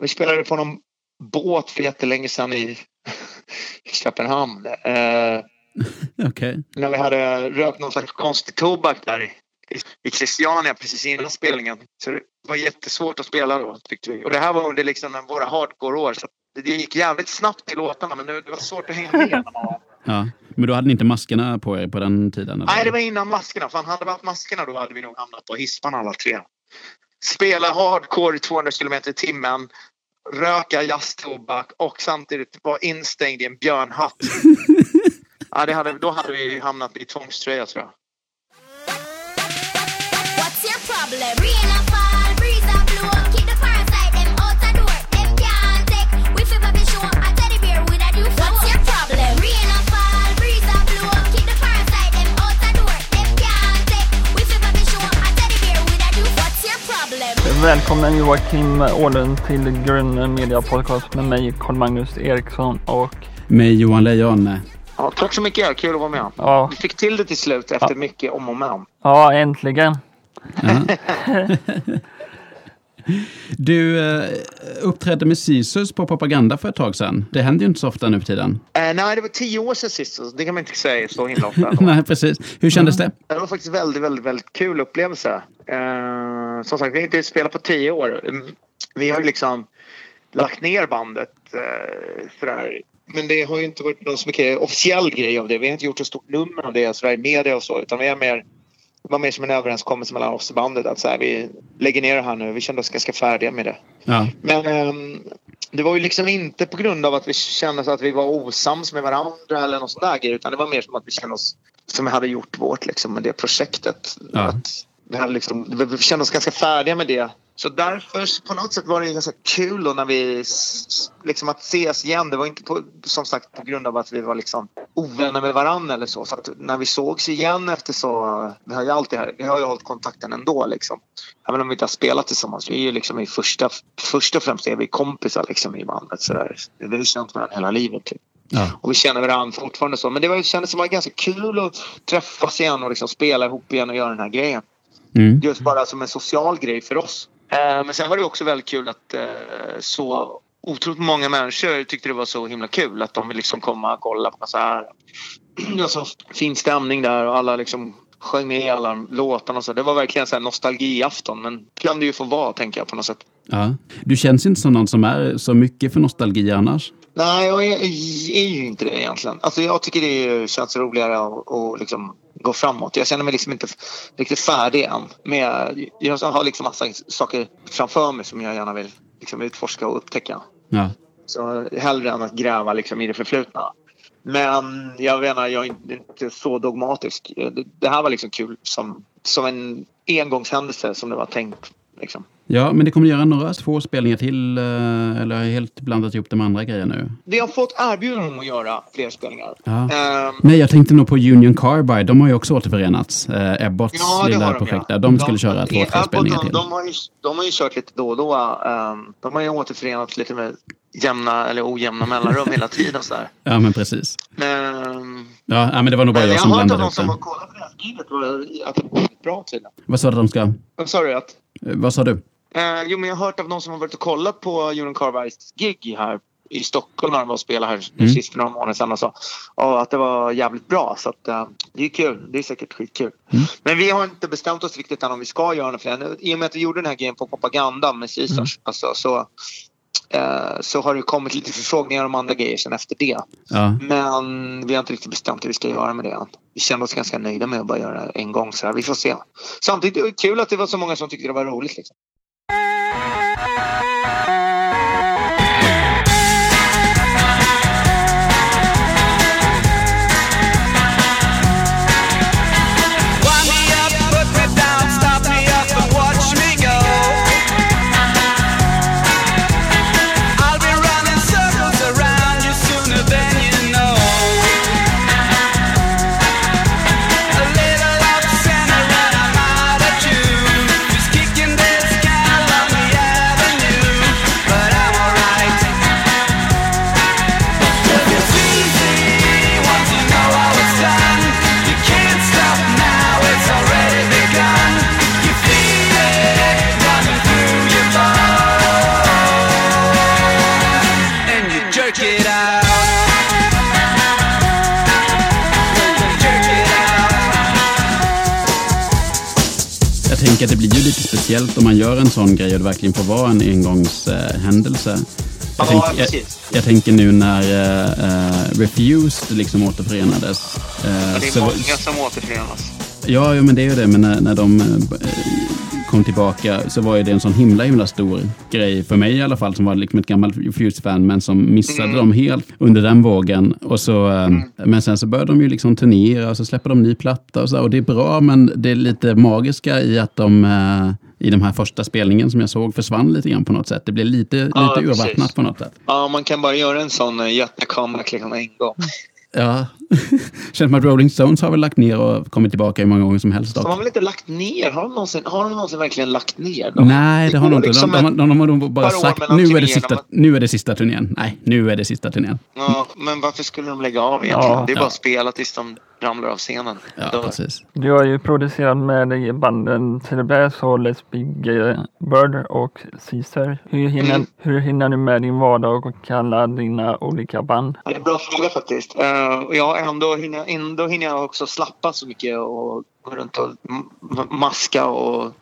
Vi spelade på någon båt för jättelänge sedan i, i Köpenhamn. Eh, Okej. när vi hade rökt någon slags konstig tobak där i, i Christiania precis innan spelningen. Så det var jättesvårt att spela då tyckte vi. Och det här var under liksom våra hardcore-år så det gick jävligt snabbt i låtarna men det det var svårt att hänga med. när man var- Ja. Men då hade ni inte maskerna på er på den tiden? Eller? Nej, det var innan maskerna. Fan, hade vi haft maskerna då hade vi nog hamnat på hispan alla tre. Spela hardcore i 200 kilometer i timmen, röka jazztobak och samtidigt vara instängd i en björnhatt. ja, det hade, då hade vi hamnat i tvångströja tror jag. What's your problem? Välkommen Joakim Åhlund till Grön Media Podcast med mig Carl-Magnus Eriksson och Med Johan Lejon. Ja, tack så mycket, kul att vara med. ja, Vi fick till det till slut efter mycket om och men. ja äntligen. Du eh, uppträdde med Sisus på Propaganda för ett tag sedan. Det händer ju inte så ofta nu för tiden. Eh, nej, det var tio år sedan sist, så det kan man inte säga så himla ofta. Nej, precis. Hur kändes det? Det var faktiskt väldigt, väldigt, väldigt kul upplevelse. Eh, som sagt, vi har inte spelat på tio år. Mm, Vi har ju liksom lagt ner bandet eh, sådär. Men det har ju inte varit någon så mycket officiell grej av det. Vi har inte gjort så stort nummer av det sådär, i media och så. Utan vi är mer, det var mer som en överenskommelse mellan oss och bandet. Att så här, vi lägger ner det här nu. Vi kände oss ganska färdiga med det. Ja. Men ehm, det var ju liksom inte på grund av att vi kände att vi var osams med varandra eller något sånt där grej, utan det var mer som att vi kände oss som vi hade gjort vårt liksom med det projektet. Ja. Att vi, hade liksom, vi kände oss ganska färdiga med det. Så därför så på något sätt var det ganska kul då när vi liksom att ses igen. Det var inte på, som sagt på grund av att vi var liksom ovänner med varandra eller så. Så när vi sågs igen efter så, vi har ju alltid vi har ju hållit kontakten ändå liksom. Även om vi inte har spelat tillsammans. Vi är ju liksom i första, först och främst är vi kompisar liksom i bandet. Så där. Vi har känt varandra hela livet. Typ. Ja. Och vi känner varandra fortfarande så. Men det var, det kändes som det var ganska kul att träffas igen och liksom spela ihop igen och göra den här grejen. Mm. Just bara som en social grej för oss. Eh, men sen var det också väldigt kul att eh, så otroligt många människor tyckte det var så himla kul att de ville liksom komma och kolla på så här. Alltså, fin stämning där och alla liksom sjöng med i alla låtarna och så. Det var verkligen så här nostalgiafton men kan det ju få vara tänker jag på något sätt. Ja. Du känns inte som någon som är så mycket för nostalgi annars. Nej, jag är, är ju inte det egentligen. Alltså jag tycker det känns roligare att, att liksom gå framåt. Jag känner mig liksom inte riktigt färdig än. Men jag, jag har liksom massa saker framför mig som jag gärna vill liksom utforska och upptäcka. Ja. Så hellre än att gräva liksom i det förflutna. Men jag menar, jag är inte så dogmatisk. Det, det här var liksom kul som, som en engångshändelse som det var tänkt. Liksom. ja, men det kommer göra några få spelningar till eller eller har jag helt blandat ihop det med andra grejer nu? Vi har fått erbjudanden om att göra fler spelningar. Ja. Ehm, Nej, jag tänkte nog på Union Carbide. De har ju också återförenats. Eh, Ebbots Ja, det lilla de, projekt där. De skulle köra två, tre spelningar de, till. De har, ju, de har ju kört lite då och då. ehm, de har ju återförenats lite med jämna eller ojämna mellanrum hela tiden. Så här. Ja, men precis. Men, Ja, men det var nog bara jag jag som har hört av blandade någon ihop som har det. kollat på det här skrivet var- att det var bra tydligen. Vad sa du att de ska... eh, Vad sa du? Att, Vad sa du? eh, jo, men jag har hört av någon som har varit och kollat på Union Carbides gig här i Stockholm när de var och spelade här Mm. sist för några månader sedan och så. Och att det var jävligt bra. Så att, eh, det är kul. Det är säkert skitkul. Mm. Men vi har inte bestämt oss riktigt än om vi ska göra något fler. I och med att vi gjorde den här grejen på propaganda med Caesars Mm. alltså, så, eh, så har det kommit lite förfrågningar om andra grejer sen efter det. Ja. Men vi har inte riktigt bestämt hur vi ska göra med det än. Vi kände oss ganska nöjda med att bara göra det en gång. Så här. Vi får se. Samtidigt är det kul att det var så många som tyckte det var roligt. Liksom. Tänker att det blir ju lite speciellt om man gör en sån grej och det verkligen får vara en engångshändelse. Jag, Ja, tänk, jag, jag tänker nu när uh, Refused liksom återförenades. eh, Det så är många som återförenas. Ja, ja, men det är ju det. Men när, när de kom tillbaka så var ju det en sån himla, himla stor grej för mig i alla fall som var liksom ett gammalt Refused-fan men som missade Mm. dem helt under den vågen. Och så, eh, Men sen så började de ju liksom turnera och så släpper de ny platta och så. Och det är bra, men det är lite magiska i att de eh, i de här första spelningen som jag såg försvann lite grann på något sätt. Det blev lite, Ja, lite urvattnat på något sätt. Ja, man kan bara göra en sån uh, jättecomeback liksom en gång. Ja, känns som att Rolling Stones har väl lagt ner och kommit tillbaka hur många gånger som helst. De dock. har väl inte lagt ner? Har de någonsin, har de någonsin verkligen lagt ner? dem? Nej, det har de inte. De, liksom de, de, de, de har bara sagt nu är, det sista, men- nu är det sista turnén. Nej, nu är det sista turnén. Ja, men varför skulle de lägga av egentligen? Ja. det är bara Ja. att spela tills de ramlar av scenen. Ja, precis. Du har ju producerat med banden Celebrez och Les Big Bird och Caesar. Hur hinner, Mm. hur hinner du med din vardag och kalla dina olika band? Ja, det är en bra fråga faktiskt. Uh, ja, ändå, hinner, ändå hinner jag också slappa så mycket och gå runt och maska och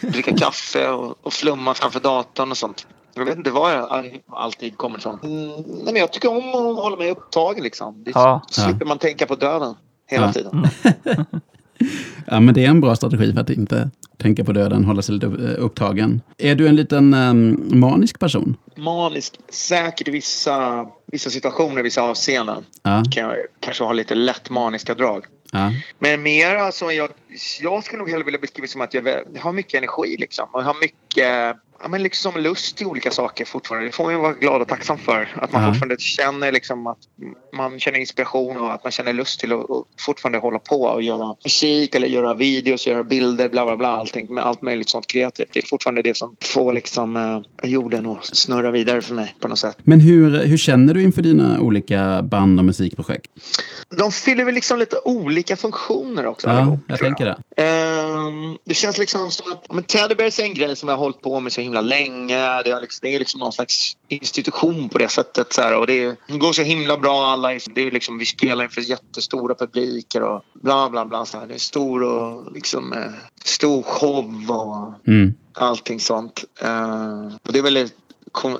dricka kaffe och, och flumma framför datorn och sånt. Jag vet inte var jag all- alltid kommer ifrån. Mm, nej, men jag tycker om att hålla mig upptagen liksom. Det, Ja. slipper man tänka på döden hela Ja. tiden. Ja, men det är en bra strategi för att inte tänka på döden, hålla sig lite eh, upptagen. Är du en liten um, manisk person? Manisk, säkert i vissa, vissa situationer, vissa avseenden. Ja, Kan jag kanske ha lite lätt maniska drag. ja, Men mer alltså, jag, jag skulle nog hellre vilja beskriva som att jag har mycket energi liksom. Och jag har mycket ja, men liksom lust till olika saker fortfarande. Det får man ju vara glad och tacksam för. Att man Ja. fortfarande känner liksom att man känner inspiration och att man känner lust till att fortfarande hålla på och göra musik eller göra videos, göra bilder, bla bla bla. Allting med allt möjligt sånt kreativt. Det är fortfarande det som får liksom eh, jorden att snurra vidare för mig på något sätt. Men hur, hur känner du inför dina olika band och musikprojekt? De fyller väl liksom lite olika funktioner också Ja, allihop, jag tror tänker det. Ehm, det känns liksom som att men Teddy Bears är en grej som jag har hållit på med så himla länge. Det är liksom, det är liksom någon slags institution på det sättet. Så här, och det, är, det går så himla bra. Alla, det är liksom, vi spelar inför jättestora publiker och bla bla bla. Så här. Det är stor, och, liksom, eh, stor show och Mm. allting sånt. Ehm, och det är väl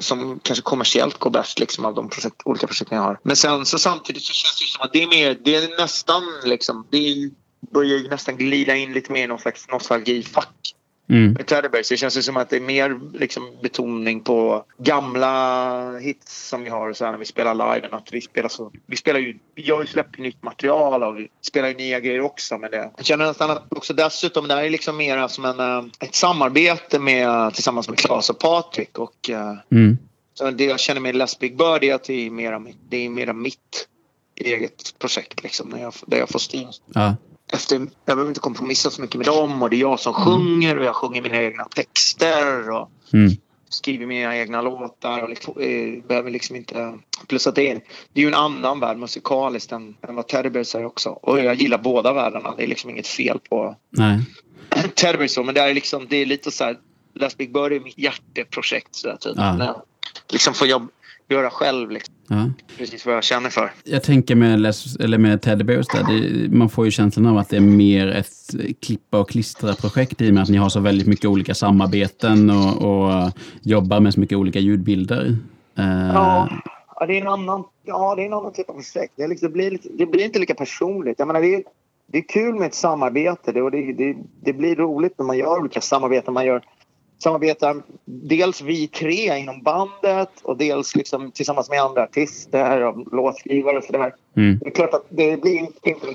som kanske kommersiellt går bäst liksom, av de projekt, olika projekten jag har. Men sen så samtidigt så känns det som att det är mer, det är nästan liksom, det är, börjar ju nästan glida in lite mer i någon slags nostalgifack. Mm. Med Teddy Bears. Det känns ju som att det är mer liksom, betoning på gamla hits som vi har så här, när vi spelar live. än Att vi, spelar så, vi spelar ju, ju släppt nytt material och vi spelar ju nya grejer också. Men det, jag känner nästan att också dessutom det här är liksom mer som en, eh, ett samarbete med, tillsammans med Claes och Patrik. Och, eh, Mm. så det jag känner med Les Big Bird är att det är mera, mitt- det är mera mitt eget projekt liksom, när jag, där jag får styra Ja. Efter, jag behöver inte kompromissa så mycket med dem och det är jag som sjunger och jag sjunger mina egna texter och Mm. skriver mina egna låtar och liksom, eh, behöver liksom inte... Plus att det är, det är ju en annan värld musikaliskt än, än vad Teddy Bears är också. Och jag gillar båda världarna. Det är liksom inget fel på Nej. Teddy Bears så, men det är liksom, det är lite så här, Les Big Bird är mitt hjärteprojekt så där, typ. Jag liksom får jobb, göra själv liksom, Ja. precis vad jag känner för. Jag tänker med, Les, eller med Teddy Bears där, det, man får ju känslan av att det är mer ett klippa och klistra-projekt i och med att ni har så väldigt mycket olika samarbeten och, och jobbar med så mycket olika ljudbilder. Eh, Ja, ja, det är en annan, ja, det är en annan typ av projekt. Det, liksom, blir, det blir inte lika personligt. Jag menar, det, är, det är kul med ett samarbete det, och det, det, det blir roligt när man gör olika samarbeten. Man gör samarbetar dels vi tre inom bandet och dels liksom tillsammans med andra artister och låtskrivare och sådär. Mm. Det är klart att det blir,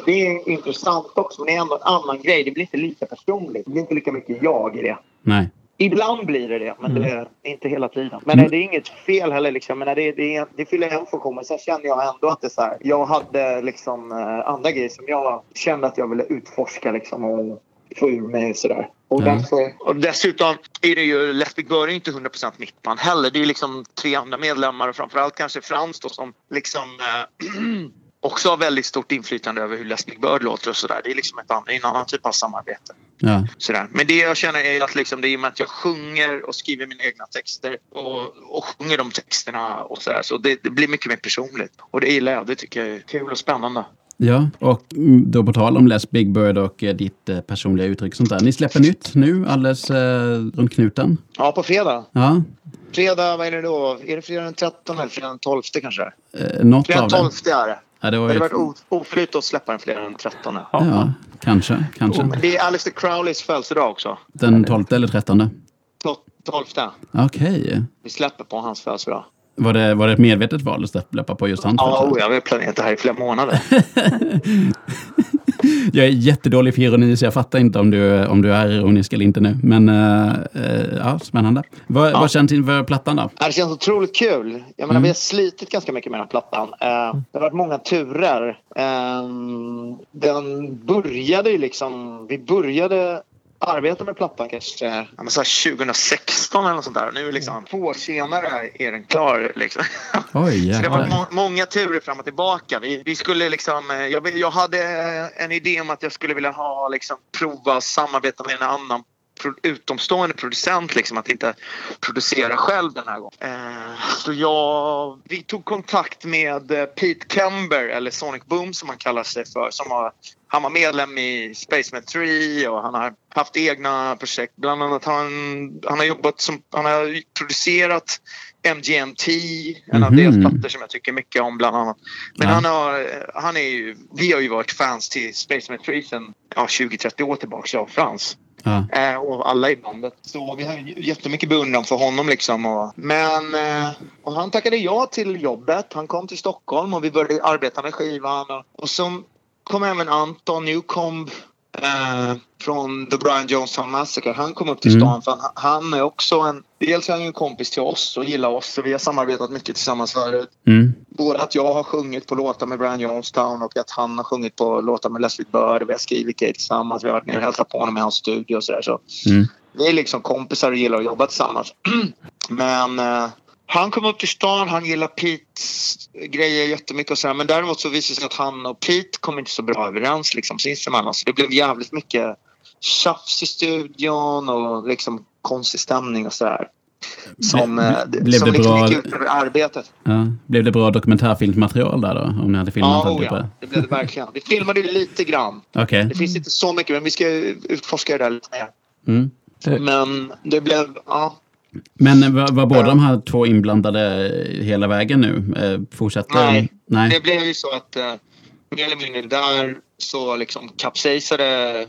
det är intressant också men det är ändå en annan grej. Det blir inte lika personligt. Det blir inte lika mycket jag i det. Nej. Ibland blir det det, men det är inte hela tiden. Men det är inget fel heller. Liksom. Men det, det, det fyller en funktion. Men sen känner jag ändå att det är så här. Jag hade liksom eh, andra grejer som jag kände att jag ville utforska liksom, och få ur mig sådär. Och, Ja. därför, och dessutom är det ju Les Big Bird är inte 100% mitt band heller. Det är liksom tre andra medlemmar och framförallt kanske Frans då som liksom eh, också har väldigt stort inflytande över hur Les Big Bird låter och sådär. Det är liksom ett annat, en annan typ av samarbete. Ja. Sådär. Men det jag känner är att liksom, det är i och med att jag sjunger och skriver mina egna texter och, och sjunger de texterna och sådär. Så det, det blir mycket mer personligt. Och det gillar jag. Det tycker jag är kul och spännande. Ja, och då på tal om Les Big Bird och eh, ditt eh, personliga uttryck sånt där. Ni släpper nytt nu alldeles eh, runt knuten. Ja, på fredag. Ja, Fredag, vad är det då? Är det fredag den 13 eller fredag den 12 kanske? eh, något Fredag den det. 12 är det. Ja, det var Det ju... hade varit oflyt att släppa den fredag den 13. Ja, kanske, kanske. Men det är Alistair Crowleys födelsedag också. Den 12 eller 13? 12. Okej. Vi släpper på hans födelsedag. Var det, var det ett medvetet val att släppa på just hans Ja, oh, jag har planerat det här i flera månader. Jag är jättedålig för ironi så jag fattar inte om du, om du är ironisk eller inte nu. Men eh, eh, ja, spännande. Vad, vad känns inför plattan då? Det känns otroligt kul. Jag menar, Vi har slitit ganska mycket med den här plattan. Eh, det har varit många turer. Eh, den började ju liksom... Vi började arbeta med plattan kanske ja, så här 2016 eller något sånt där. Nu liksom två år senare är den klar. Liksom. Oj, Så det var må- många turer fram och tillbaka. Vi, vi skulle liksom, eh, jag, jag hade en idé om att jag skulle vilja ha, liksom, prova samarbeta med en annan pro, utomstående producent. Liksom, att inte producera själv den här gången. Eh, så jag, vi tog kontakt med eh, Pete Kember, eller Sonic Boom som han kallar sig för. Som var, han var medlem i Spaceman 3 och han har haft egna projekt. Bland annat han, han har jobbat som, han har producerat MGMT, en av Mhm. deras plattor som jag tycker mycket om bland annat. Men Ja. han har, han är ju, vi har ju varit fans till Spaceman 3 sedan ja, 20-30 år tillbaka, jag och Frans. Ja. Eh, och alla i bandet. Så vi har jättemycket beundran för honom liksom. Och, men eh, och han tackade ja till jobbet. Han kom till Stockholm och vi började arbeta med skivan. Och, och så kom även Anton Newcomb eh, från The Brian Jonestown Massacre. Han kom upp till Mm. stan för han, han är också en... Dels är han ju en kompis till oss och gillar oss. Så vi har samarbetat mycket tillsammans förut. Mm. Både att jag har sjungit på låtar med Brian Jonestown och att han har sjungit på låtar med Leslie Bird. Vi har skrivit grejer tillsammans. Vi har varit nere och hälsat på honom i hans studio och sådär. Så Mm. vi är liksom kompisar och gillar att jobba tillsammans. Men eh, han kom upp till stan. Han gillar Petes grejer jättemycket och sådär. Men däremot så visade det sig att han och Pete kom inte så bra överens liksom sinsemellan. Så det blev jävligt mycket tjafs i studion och liksom konstig stämning och sådär. Som, Ble- eh, blev som det liksom bra- gick ut över arbetet. Ja. Blev det bra dokumentärfilmsmaterial där då? Om ni hade filmat Ja, allt oh, ja, det? blev det verkligen. Vi filmade lite grann. Okej. Det finns inte så mycket, men vi ska utforska det där lite mer. Mm. Men det blev, ja. Men var, var båda de här två inblandade hela vägen nu? Eh, fortsätter? Nej. Nej. Det blev ju så att eh, mer eller mindre där så liksom kapsejsade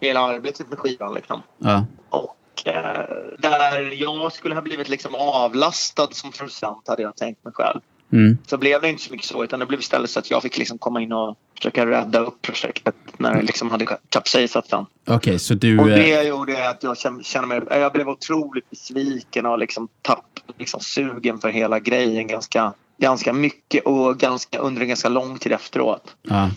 hela arbetet med skivan liksom. Ja. Och eh, där jag skulle ha blivit liksom avlastad som producent hade jag tänkt mig själv. Mm. Så blev det inte så mycket så utan det blev istället så att jag fick liksom komma in och försöka rädda upp projektet när det liksom hade kapsejsat sen. Okej, så du... Och eh, det gjorde att jag kände mig... Jag blev otroligt besviken och liksom tappade liksom sugen för hela grejen ganska, ganska mycket och ganska, under en ganska lång tid efteråt. Ja.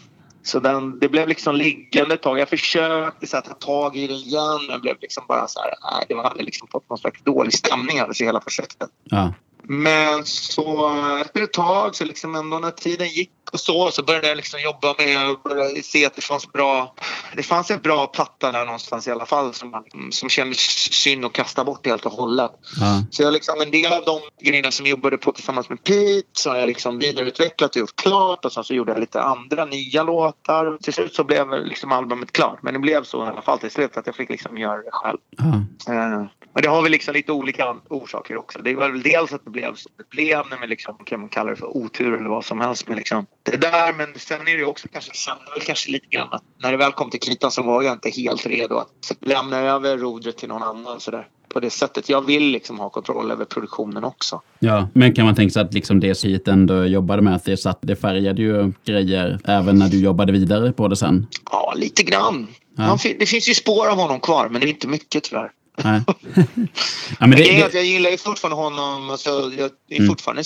Så den, det blev liksom liggande ett tag. Jag försökte så här, ta tag i det igen men blev liksom bara så här... Nej, det var hade liksom fått någon slags dålig stämning över sig hela projektet. Ja. Men så efter ett tag, så liksom ändå när tiden gick och så, så började jag liksom jobba med och började se att det fanns bra... Det fanns en bra platta där någonstans i alla fall som, man, som kändes synd att kasta bort helt och hållet. Ja. Så jag liksom, en del av de grejerna som jag jobbade på tillsammans med Pete så har jag liksom vidareutvecklat och gjort klart och sen så gjorde jag lite andra nya låtar. Till slut så blev liksom albumet klart. Men det blev så i alla fall till slut att jag fick liksom göra det själv. Ja. Men det har väl liksom lite olika orsaker också. Det var väl dels att det blev som det blev, men liksom, kan man kalla det för otur eller vad som helst. Men liksom, det där, men sen är det också kanske, väl kanske lite grann att när det väl kom till kritan så var jag inte helt redo att lämna över rodret till någon annan sådär. På det sättet. Jag vill liksom ha kontroll över produktionen också. ja. Men kan man tänka sig att liksom det Pete ändå jobbade med, att det, satt, det färgade ju grejer även när du jobbade vidare på det sen? Ja, lite grann. Ja. Han det finns ju spår av honom kvar, men det är inte mycket tyvärr. Nej. ja, men det, det, jag gillar ju fortfarande honom. Alltså, jag är Mm. fortfarande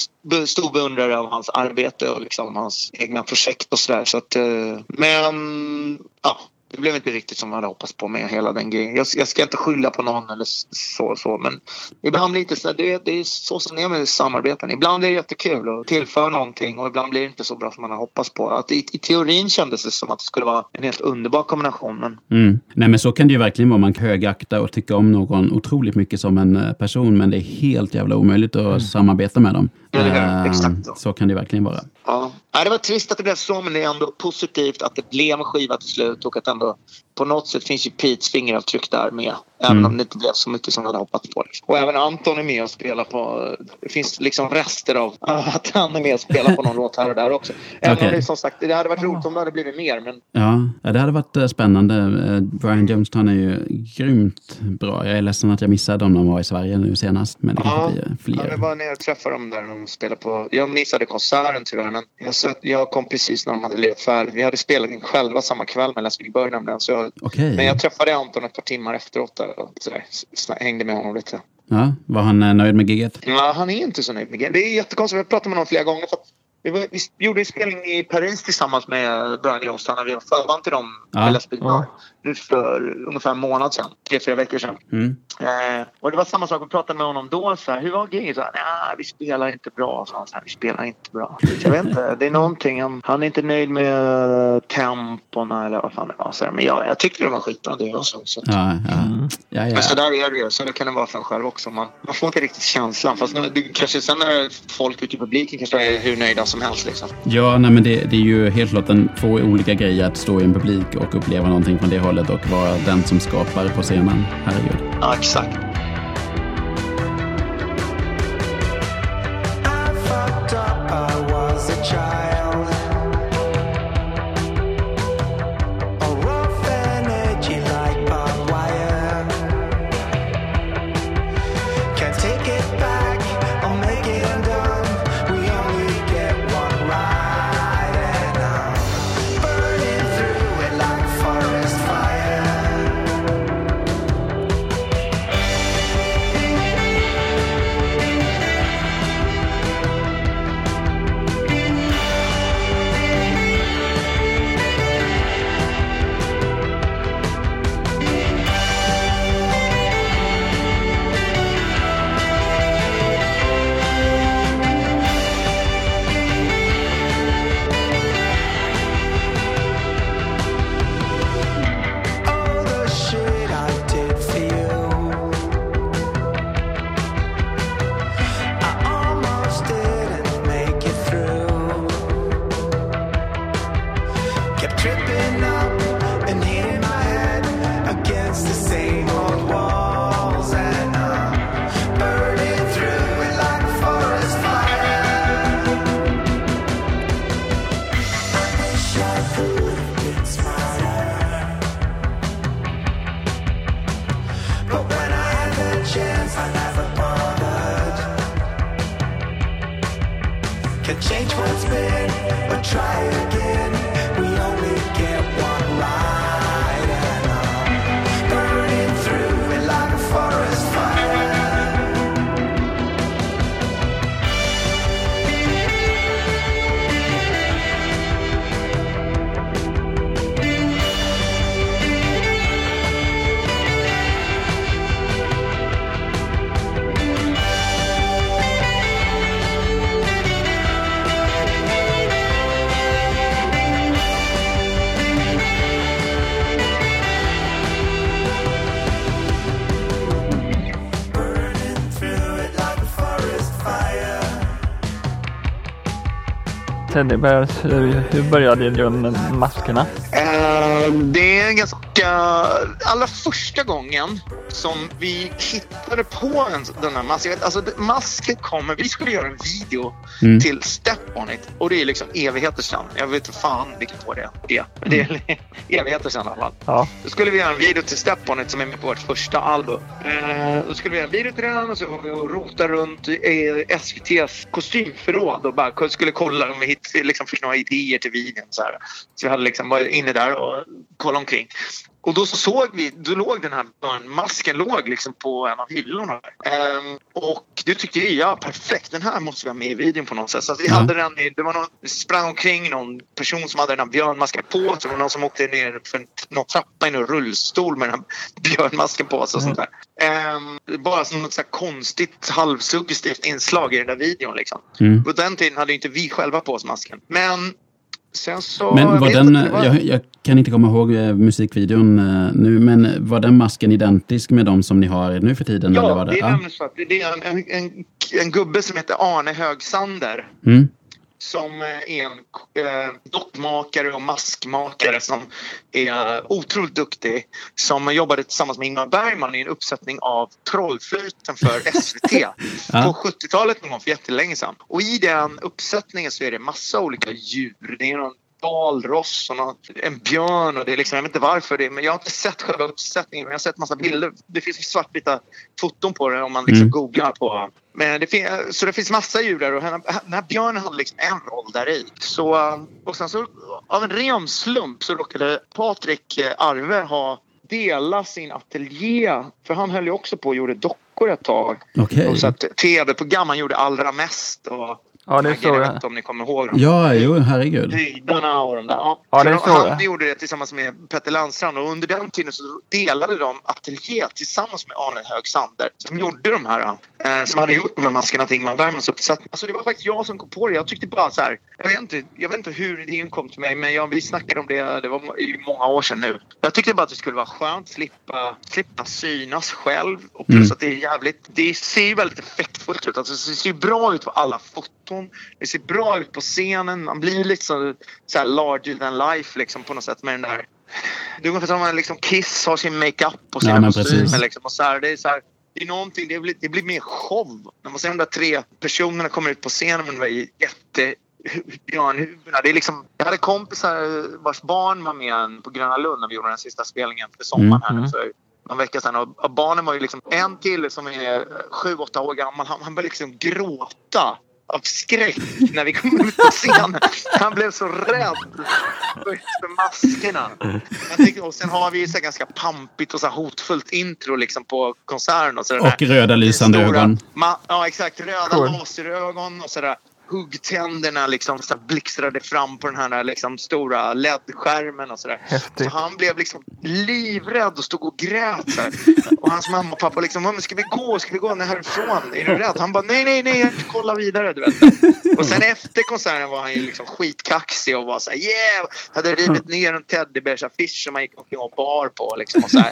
stor beundrare av hans arbete och liksom hans egna projekt och sådär. Så att, eh, men ja, det blev inte riktigt som jag hade hoppats på med hela den grejen. Jag, jag ska inte skylla på någon eller så så, men ibland blir det inte så. Det, det är så som det är med samarbeten. Ibland är det jättekul och tillför någonting och ibland blir det inte så bra som man har hoppats på. Att i, I teorin kändes det som att det skulle vara en helt underbar kombination. Men mm. Nej, men så kan det ju verkligen vara. Man kan högakta och tycka om någon otroligt mycket som en eh, person, men det är helt jävla omöjligt att samarbeta med dem. Ja, det är. Eh, Exakt så. så kan det verkligen vara. Ja, Nej, det var trist att det blev så, men det är ändå positivt att det blev en skiva till slut och att ändå på något sätt finns ju Petes fingeravtryck där med. Även Mm. om det inte blev så mycket som jag hade hoppats på. Och även Anton är med och spelar på... Det finns liksom rester av att han är med och spelar på någon låt här och där också. Även Okej. om det som sagt, det hade varit roligt om det hade blivit mer. Men Ja, ja, det hade varit eh, spännande. Eh, Brian Jonestown är ju grymt bra. Jag är ledsen att jag missade dem när de var i Sverige nu senast. Men det kanske blir eh, Ja, fler. jag var nere och träffade dem där när de spelade på... Jag missade konserten tyvärr, men jag, så, jag kom precis när de hade lirat färdigt. Vi hade spelat in själva samma kväll med Leslie Byrne nämligen. Så jag, Okej. Men jag träffade Anton ett par timmar efteråt där och sådär, s- hängde med honom lite. Ja, var han eh, nöjd med giget? Ja, han är inte så nöjd med det. Det är jättekonstigt. Jag har pratat med honom flera gånger. För att vi, var, vi gjorde en spelning i Paris tillsammans med Brian Johnson när vi var förband till dem Ja. med Big Ja. Nu för ungefär en månad sedan. Tre, fyra veckor sedan. Mm. Eh, och det var samma sak. Vi pratade med honom då. Så här, Hur var giget? Så här, "Nej, vi spelar inte bra. Så han, så här, vi spelar inte bra. Så jag vet inte. Det är någonting. Han, han är inte nöjd med tempona eller vad fan det var. Så här, men jag, jag tyckte det var skitbra det också. Så. att- Ja, ja. ja, ja. men så där är det ju. Så det kan det vara för en själv också. Man, man får inte riktigt känslan. Fast nu, det, kanske sen när folk ute i publiken kanske är hur nöjda som helst. Liksom. Ja, nej, men det, det är ju helt klart en, två olika grejer att stå i en publik och uppleva någonting från det hållet och vara den som skapar på scenen. Herregud. Ja, exakt. Teddybears, hur, eh, hur började du med maskerna? Eh, Eh, det är ganska... Allra första gången som vi hittade på en, den här masken. Alltså masken kommer... Vi skulle göra en video Mm. till Step On It och det är liksom evigheter sedan. Jag vet inte fan vilket år det är. Men det är evigheter sedan i alla fall. Ja, Då skulle vi göra en video till Step On It som är med på vårt första album. Eh, då skulle vi göra en video till den och så var vi och rota runt i SVTs kostymförråd och bara skulle kolla om vi hitt, liksom fick några idéer till videon. Så, här. så vi hade liksom varit inne där och kollat omkring. Och då så såg vi, då låg den här masken låg liksom på en av hyllorna. Ehm, och det tyckte vi, ja perfekt, den här måste vi ha med i videon på något sätt. Så vi Ja. hade den, det var någon, sprang omkring någon person som hade den här björnmasken på sig. Det var någon som åkte ner för någon trappa i en rullstol med den här björnmasken på sig och sånt där. Ehm, bara som något så konstigt halvsuggestivt inslag i den där videon liksom. Mm. På den tiden hade inte vi själva på oss masken. Men så... Men var den, inte, var- jag, jag kan inte komma ihåg eh, musikvideon eh, nu, men var den masken identisk med de som ni har nu för tiden? eller Ja, var det? det är nämligen så att det är en, en, en, en gubbe som heter Arne Högsander. Mm. Som eh, är en eh, dockmakare och maskmakare som är otroligt duktig. Som jobbade tillsammans med Ingmar Bergman i en uppsättning av Trollflöjten för SVT på 70-talet någon gång för jättelänge sedan. Och i den uppsättningen så är det massa olika djur. Det är någon dalross och någon, en björn och det är liksom, jag vet inte varför det men jag har inte sett själva uppsättningen men jag har sett massa bilder. Det finns svartvita foton på det om man liksom Mm. googlar på men det fin- så det finns massa djur där och den här, den här björnen hade liksom en roll där i. Så, och sen så av en ren slump så råkade Patrik eh, Arve ha dela sin ateljé. För han höll ju också på och gjorde dockor ett tag. Okej. Och så att tv-program han gjorde allra mest. Och, Ja, det jag såg vet jag. inte om ni kommer ihåg dem. Ja, jo, herregud. Höjdarna och de där. Ja, Ja, det de- såg han jag. gjorde det tillsammans med Petter Landstrand och under den tiden så delade de ateljé tillsammans med Arne Högsander som gjorde de här. Eh, som hade gjort de här maskerna till Ingmar Bergmans uppsättning. Alltså det var faktiskt jag som kom på det. Jag tyckte bara så här. Jag vet inte, jag vet inte hur idén kom till mig men jag, vi snackade om det. Det var i många år sedan nu. Jag tyckte bara att det skulle vara skönt att slippa, slippa synas själv. Och plus Mm. att det är jävligt. Det ser ju väldigt effektfullt ut. Alltså det ser bra ut på alla foton. Det ser bra ut på scenen. Man blir lite så, här larger than life liksom på något sätt med den där. Det är ungefär som att liksom Kiss har sin makeup och sina Ja, kostymer. Liksom, och så här, det är så här, det är någonting, det blir, det blir mer show. När man ser de där tre personerna kommer ut på scenen med de där jätte björnhuvudena. Det är liksom, jag hade kompisar vars barn var med på Gröna Lund när vi gjorde den sista spelningen för sommaren här nu för någon vecka sedan. Och, och barnen var ju liksom en kille som är sju, åtta år gammal. Han, han började liksom gråta av skräck när vi kom ut på scenen. Han blev så rädd för, maskerna. Tycker, och sen har vi ju så ganska pampigt och så hotfullt intro liksom på konserten. Och, så Och röda lysande stora- ögon. Ma- ja, exakt. Röda Cool. laserögon och sådär. Huggtänderna liksom så blixtrade fram på den här liksom stora LED-skärmen och sådär. Så han blev liksom livrädd och stod och grät. Så. Och hans mamma och pappa liksom, "Men ska vi gå? Ska vi gå härifrån? Är du rädd? Han bara, nej, nej, nej, kolla vidare. Du vet. Och sen efter konserten var han ju liksom skitkaxig och var så här, yeah! Hade rivit ner en teddybärsaffisch som han gick omkring och bar på. Liksom, och så,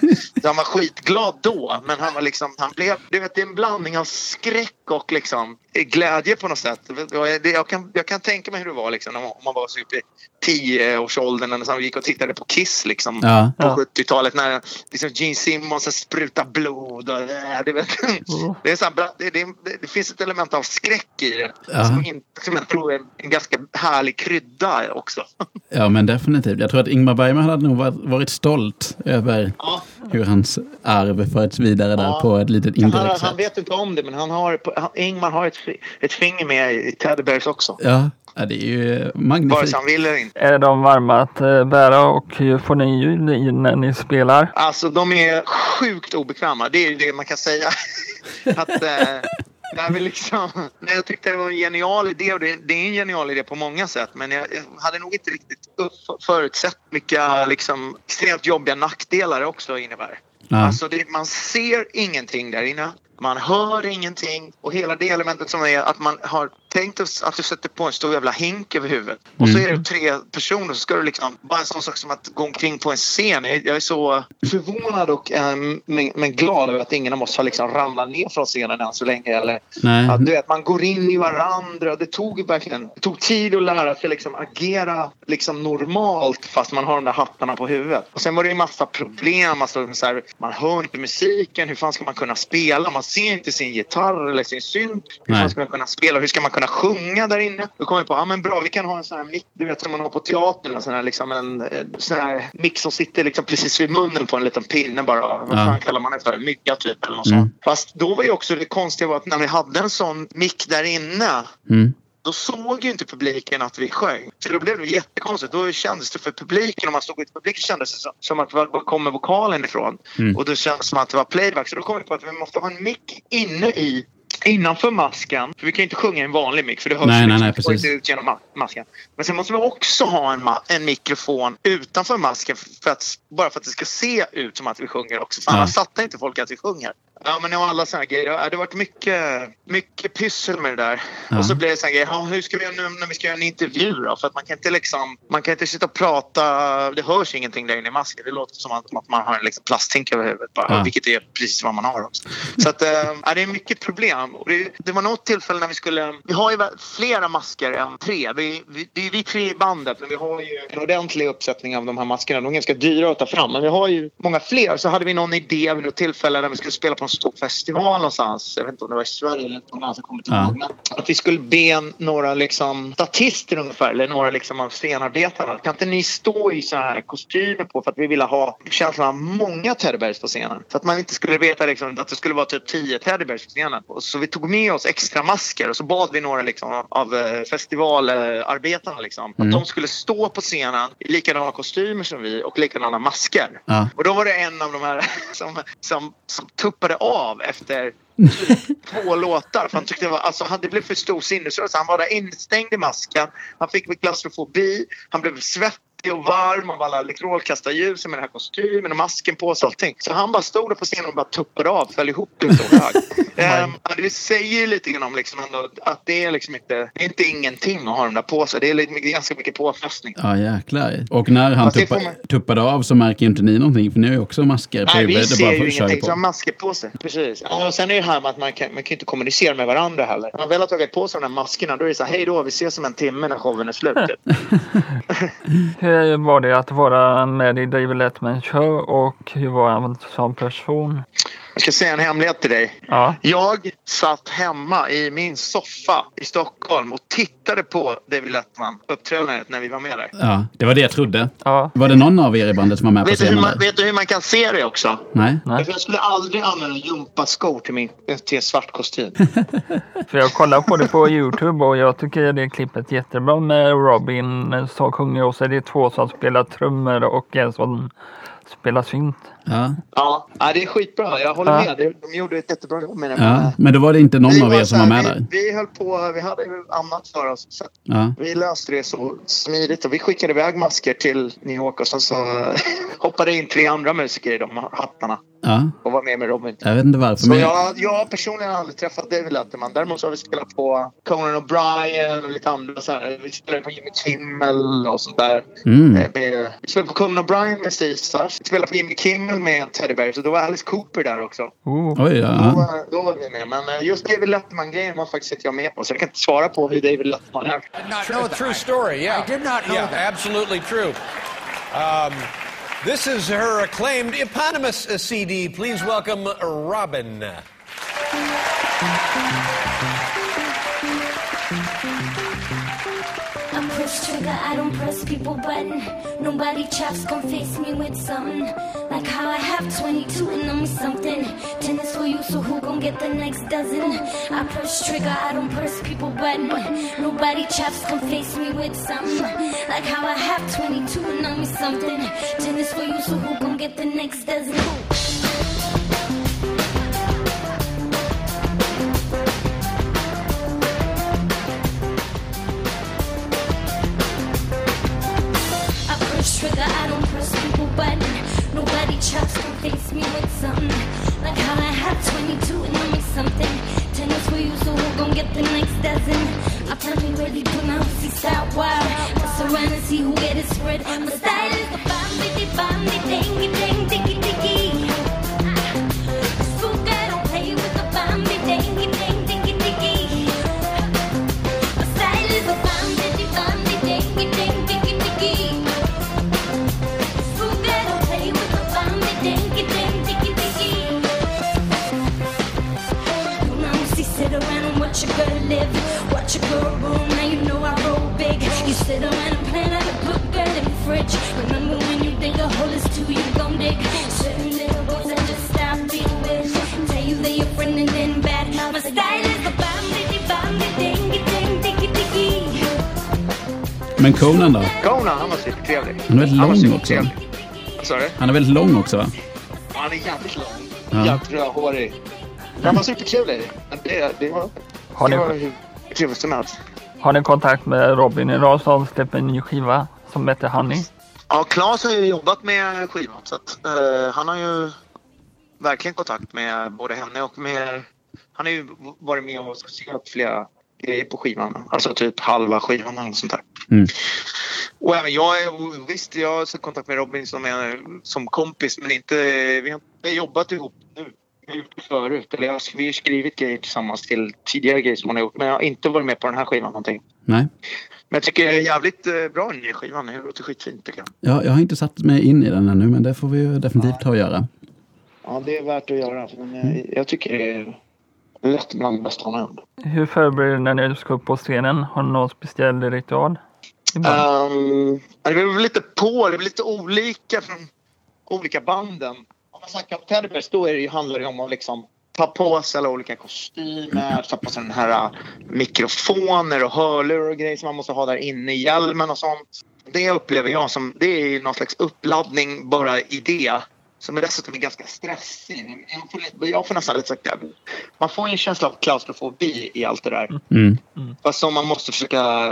så han var skitglad då. Men han var liksom, han blev, du vet, det är en blandning av skräck och liksom glädje på något sätt. Och det- Jag kan, jag kan tänka mig hur det var liksom, om man var så uppe i tioårsåldern när man gick och tittade på Kiss liksom, Ja. på Ja. 70-talet när liksom Gene Simmons sprutar blod. Och, äh, det, vet, det, är så här, det, det, det finns ett element av skräck i det Ja. som, inte, som jag tror är en ganska härlig krydda också. Ja, men definitivt. Jag tror att Ingmar Bergman hade nog varit, varit stolt över Ja. hur hans arv förts vidare där Ja. på ett litet Han, indirekt han sätt. vet inte om det men han har, han, Ingmar har ett, ett finger med i Teddy Bears också. Ja, ja, det är ju Vare magnifikt. sig han vill eller inte. Är de varma att eh, bära och eh, får ni ljud i när ni spelar? Alltså de är sjukt obekväma. Det är ju det man kan säga. att, eh, det är väl liksom, nej, jag tyckte det var en genial idé och det, det är en genial idé på många sätt men jag, jag hade nog inte riktigt förutsett vilka liksom, extremt jobbiga nackdelar det också innebär. Ja. Alltså det, man ser ingenting där inne. Man hör ingenting och hela det elementet som är att man har tänkt oss att du sätter på en stor jävla hink över huvudet. Och så är det tre personer så ska du liksom, bara en sån sak som att gå omkring på en scen. Jag, är så förvånad och eh, men, men glad över att ingen av oss har liksom ramlat ner från scenen än så länge. Eller Nej. att du vet, man går in i varandra. Det tog verkligen det tog tid att lära sig liksom agera liksom normalt fast man har de där hattarna på huvudet. Och sen var det ju massa problem. Alltså, så här, man hör inte musiken. Hur fan ska man kunna spela? Man ser inte sin gitarr eller sin synt. Hur Nej. fan ska man kunna spela? Hur ska man kunna sjunga där inne? Då kom vi på, ja men bra, vi kan ha en sån här mick, du vet som man har på teatern. En sån här, liksom en, eh, sån här mick som sitter liksom precis vid munnen på en liten pinne bara. Vad Ja. fan kallar man det för? Mygga typ eller något Mm. sånt. Fast då var ju också det konstiga var att när vi hade en sån mick där inne Mm. då såg ju inte publiken att vi sjöng. Så då blev det jättekonstigt. Då kändes det för publiken, om man stod ute i publiken kändes det som, som att var kommer vokalen ifrån? Mm. Och då kändes det som att det var playback. Så då kom vi på att vi måste ha en mick inne i Innanför masken, för vi kan ju inte sjunga i en vanlig mick för det hörs Nej, liksom, nej, nej, precis. inte ut genom ma- masken. Men sen måste vi också ha en, en mikrofon utanför masken för att, bara för att det ska se ut som att vi sjunger också. För Ja. annars fattar inte folk att vi sjunger. Ja, men och alla här grejer. Det har- varit mycket, mycket pyssel med det där. Ja. Och så blir det här grejer. Ja, hur ska vi göra nu när vi ska göra en intervju då? För att man kan inte liksom... Man kan inte sitta och prata. Det hörs ingenting där inne i masken. Det låter som att, man har en liksom plasthink över huvudet bara. Ja. Vilket är precis vad man har också. Så att, äh, det är mycket problem. Och det, det var något tillfälle när vi skulle... Vi har ju flera masker än tre. Vi, vi, det är vi tre i bandet. Men vi har ju en ordentlig uppsättning av de här maskerna. De är ganska dyra att ta fram. Men vi har ju många fler. Så hade vi någon idé vid något tillfälle när vi skulle spela på en stor festival någonstans. Jag vet inte om det var i Sverige eller någonstans. Jag kommer inte Ja. ihåg. Men Att vi skulle be några liksom statister ungefär. Eller några liksom av scenarbetarna. Kan inte ni stå i så här kostymer på? För att vi ville ha känslan av många teddybears på scenen. Så att man inte skulle veta liksom, att det skulle vara typ 10 teddybears på scenen. Och Så vi tog med oss extra masker och så bad vi några liksom, av eh, festivalarbetarna liksom, att de skulle stå på scenen i likadana kostymer som vi och likadana masker. Ja. Och då var det en av de här som, som, som tuppade av efter två låtar. För han tyckte det var, alltså, han, det blev för stor sinnesrörelse. Han var där instängd i masken. Han fick klaustrofobi. Han blev svettig och varm av alla elektronljusen med den här kostymen och masken på sig och allting. Så han bara stod där på scenen och bara tuppade av, föll ihop blev så hög. Ehm, det säger ju lite grann om liksom ändå att det är liksom inte, det är inte ingenting att ha dem där på sig. Det är lite, ganska mycket påfrestning. Ja, jäklar. Och när han tuppa, man- tuppade av så märker ju inte ni någonting, för ni har ju också masker på Nej, vi huvudet. Det är ser bara ju ingenting. Så har masker på sig. Precis. Ja, och sen är det här med att man kan, man kan inte kommunicera med varandra heller. När man väl har tagit på sig de här maskerna då är det så här, hej då, vi ses om en timme när showen är slut. var det att vara med i David Letman show och hur var han som person? Jag ska säga en hemlighet till dig. Ja, Jag satt hemma i min soffa i Stockholm och tittade på David Letman uppträdandet när vi var med där. Ja, det var det jag trodde. ja, Var det någon av er i bandet som var med på Vet du, hur scenen? man, vet du hur man kan se det också? Nej? nej. Jag skulle aldrig använda gympaskor till, min, till en svart kostym. För jag kollar på det på Youtube och jag tycker det klippet jättebra med Robin som sjunger och så är det två som spelar trummor och en som spelar synt. Ja. Ja, det är skitbra. Jag håller Ja. med. De gjorde ett jättebra jobb med det. ja. Men då var det inte någon Vi av er som var med vi, där? Vi höll på, vi hade ju annat för oss. Så Ja. vi löste det så smidigt och vi skickade iväg masker till New York och sen så hoppade in tre andra musiker i de hattarna ja. och var med med Robin. Jag vet inte varför, Så men... jag, jag personligen har aldrig träffat David Letterman. Däremot så har vi spelat på Conan O'Brien och lite andra så här. Vi spelade på Jimmy Kimmel och sånt där. Mm. Eh, vi spelade på Conan O'Brien med Caesar. Vi spelade på Jimmy Kimmel med Teddy Bear. Så då var Alice Cooper där också. Oh. Oj, Då, ja. var- då var vi med. Men eh, just David Letterman-grejen var faktiskt inte jag med på. Så jag kan inte svara på hur David Letterman är. True, true story, yeah. I did not know yeah, that. absolutely true. Um, this is her acclaimed eponymous uh, CD. Please welcome Robin. Push trigger, I don't press people button. Nobody chops gon' face me with something. Like how I have 22 and me something. Tennis for you, so who gon' get the next dozen? I push trigger, I don't press people button. Nobody chops gon' face me with something. Like how I have 22 and me something. Tennis for you, so who gon' get the next dozen? Chops can face me with something. Like how I have 22 and I make something. Tennis for you, so who gon' get the next dozen? I tell probably ready to my see style wild. Mess around and see who get it spread. My style is the bomb, bitty bomb, the dingy ding, diggy diggy. Men Conan då? Conan, han var supertrevlig. Han är väldigt Han lång också. Vad sa du? Han är väldigt lång också, va? Han är jävligt lång. Ja. Jävligt rödhårig. Han var supertrevlig. Det, det var, Har det var ni, hur trevligt som helst. har ni kontakt med Robin idag som släpper en ny skiva som heter Honey? Ja, Claes har ju jobbat med skivan så att, eh, han har ju verkligen kontakt med både henne och med... Han har ju varit med och skrivit flera grejer på skivan. Alltså typ halva skivan eller sånt där. Mm. Och även jag är, visst jag har så kontakt med Robin som, är, som kompis men inte, vi har inte jobbat ihop nu. Vi har gjort det förut. Eller jag, vi har skrivit grejer tillsammans till tidigare grejer som han har gjort. Men jag har inte varit med på den här skivan någonting. Nej. Men jag tycker det är jävligt eh, bra den nya skivan. Det låter skitfint tycker jag. Ja, jag har inte satt mig in i den ännu, men det får vi ju definitivt ta och göra. Ja, det är värt att göra. Men eh, jag tycker det är lätt bland det bästa han har gjort. Hur förbereder du när du ska upp på scenen? Har du någon speciell ritual? Um, det väl lite på, det är väl lite olika från olika banden. Om man snackar om Teddy Bears då är det ju, handlar det om att liksom ta på sig alla olika kostymer, ta på sig den här uh, mikrofoner och hörlurar och grejer som man måste ha där inne i hjälmen och sånt. Det upplever jag som, det är någon slags uppladdning bara i det. Som är dessutom är ganska stressig. Jag får, lite, jag får nästan lite här- man får en känsla av klaustrofobi i allt det där. Mm. Fast som man måste försöka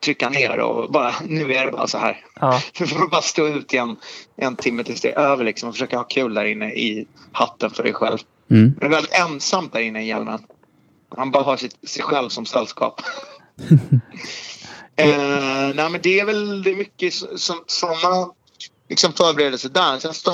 trycka ner och bara, nu är det bara så här. Ja. Du får bara stå ut i en, en timme tills det är över liksom och försöka ha kul där inne i hatten för dig själv. Mm. Det är väldigt ensamt där inne i hjälmen. Man bara har sitt, sig själv som sällskap. eh, nej men det är väl det är mycket sådana liksom förberedelser där. Sen så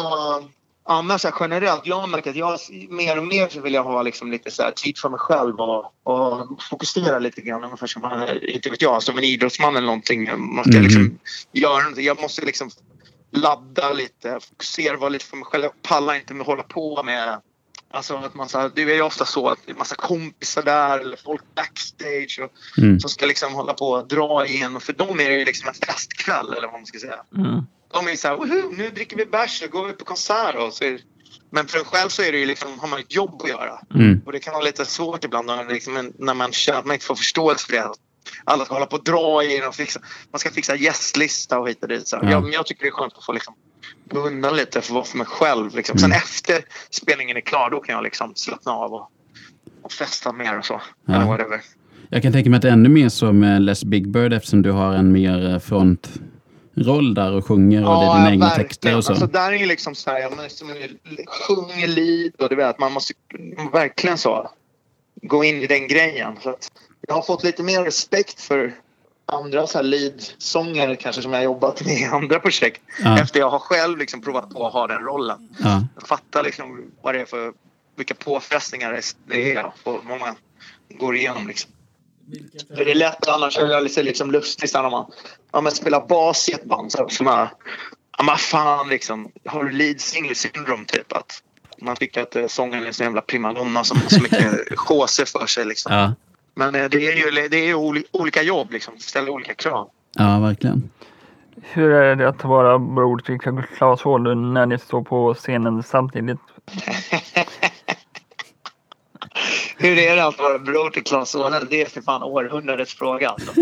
annars så här, generellt, jag har märkt att jag mer och mer så vill jag ha liksom lite så här, tid för mig själv och, och fokusera lite grann. Ungefär som, eh, inte vet jag, som en idrottsman eller någonting. Man ska Mhm. liksom göra någonting. Jag måste liksom ladda lite, fokusera, vara lite för mig själv. Jag pallar inte med att hålla på med Alltså att man så här, det är ju ofta så att det är massa kompisar där eller folk backstage och, Mm. som ska liksom hålla på och dra igen. Och för dem är det ju liksom en festkväll eller vad man ska säga. Mm. De är så här, "Woho, nu dricker vi bärs och går vi på konsert. Och så är men för en själv så är det ju liksom, har man ett jobb att göra. Mm. Och det kan vara lite svårt ibland när, liksom, när man känner att man inte får förståelse för det. Alla ska hålla på och dra i och fixa. Man ska fixa gästlista och hit och dit. Så. Ja. Jag, jag tycker det är skönt att få liksom, gå undan lite för att vara för mig själv. Liksom. Sen Mm. efter spelningen är klar då kan jag liksom slappna av och, och festa mer och så. Ja. Eller whatever. Jag kan tänka mig att det är ännu mer med Les Big Bird eftersom du har en mer eh, frontroll där och sjunger och det är dina egna verkligen. texter och så. Alltså, där är ju liksom så här, ja, men som en- sjunger lead och du vet, man måste verkligen så gå in i den grejen. Så att jag har fått lite mer respekt för andra så här lead-sångare kanske som jag har jobbat med i andra projekt. Ja. Efter jag har själv liksom provat på att ha den rollen. Ja. Jag fattar liksom vad det är för, vilka påfrestningar det är och vad man går igenom liksom. För det är lätt annars att göra lite liksom här när man, ja, men spelar bas i ett band. Så, så man, ja men fan liksom, har du lead single syndrome typ? Att man tycker att eh, sången är så jävla primadonna som har så mycket chauser för sig liksom. Ja. Men eh, det är ju, det är olika jobb liksom, ställer olika krav. ja, verkligen. Hur är det att vara bror till Claes Hårdlund när ni står på scenen samtidigt? Hur är det att vara bror till Claes Åhlund? Det är för fan århundradets fråga alltså.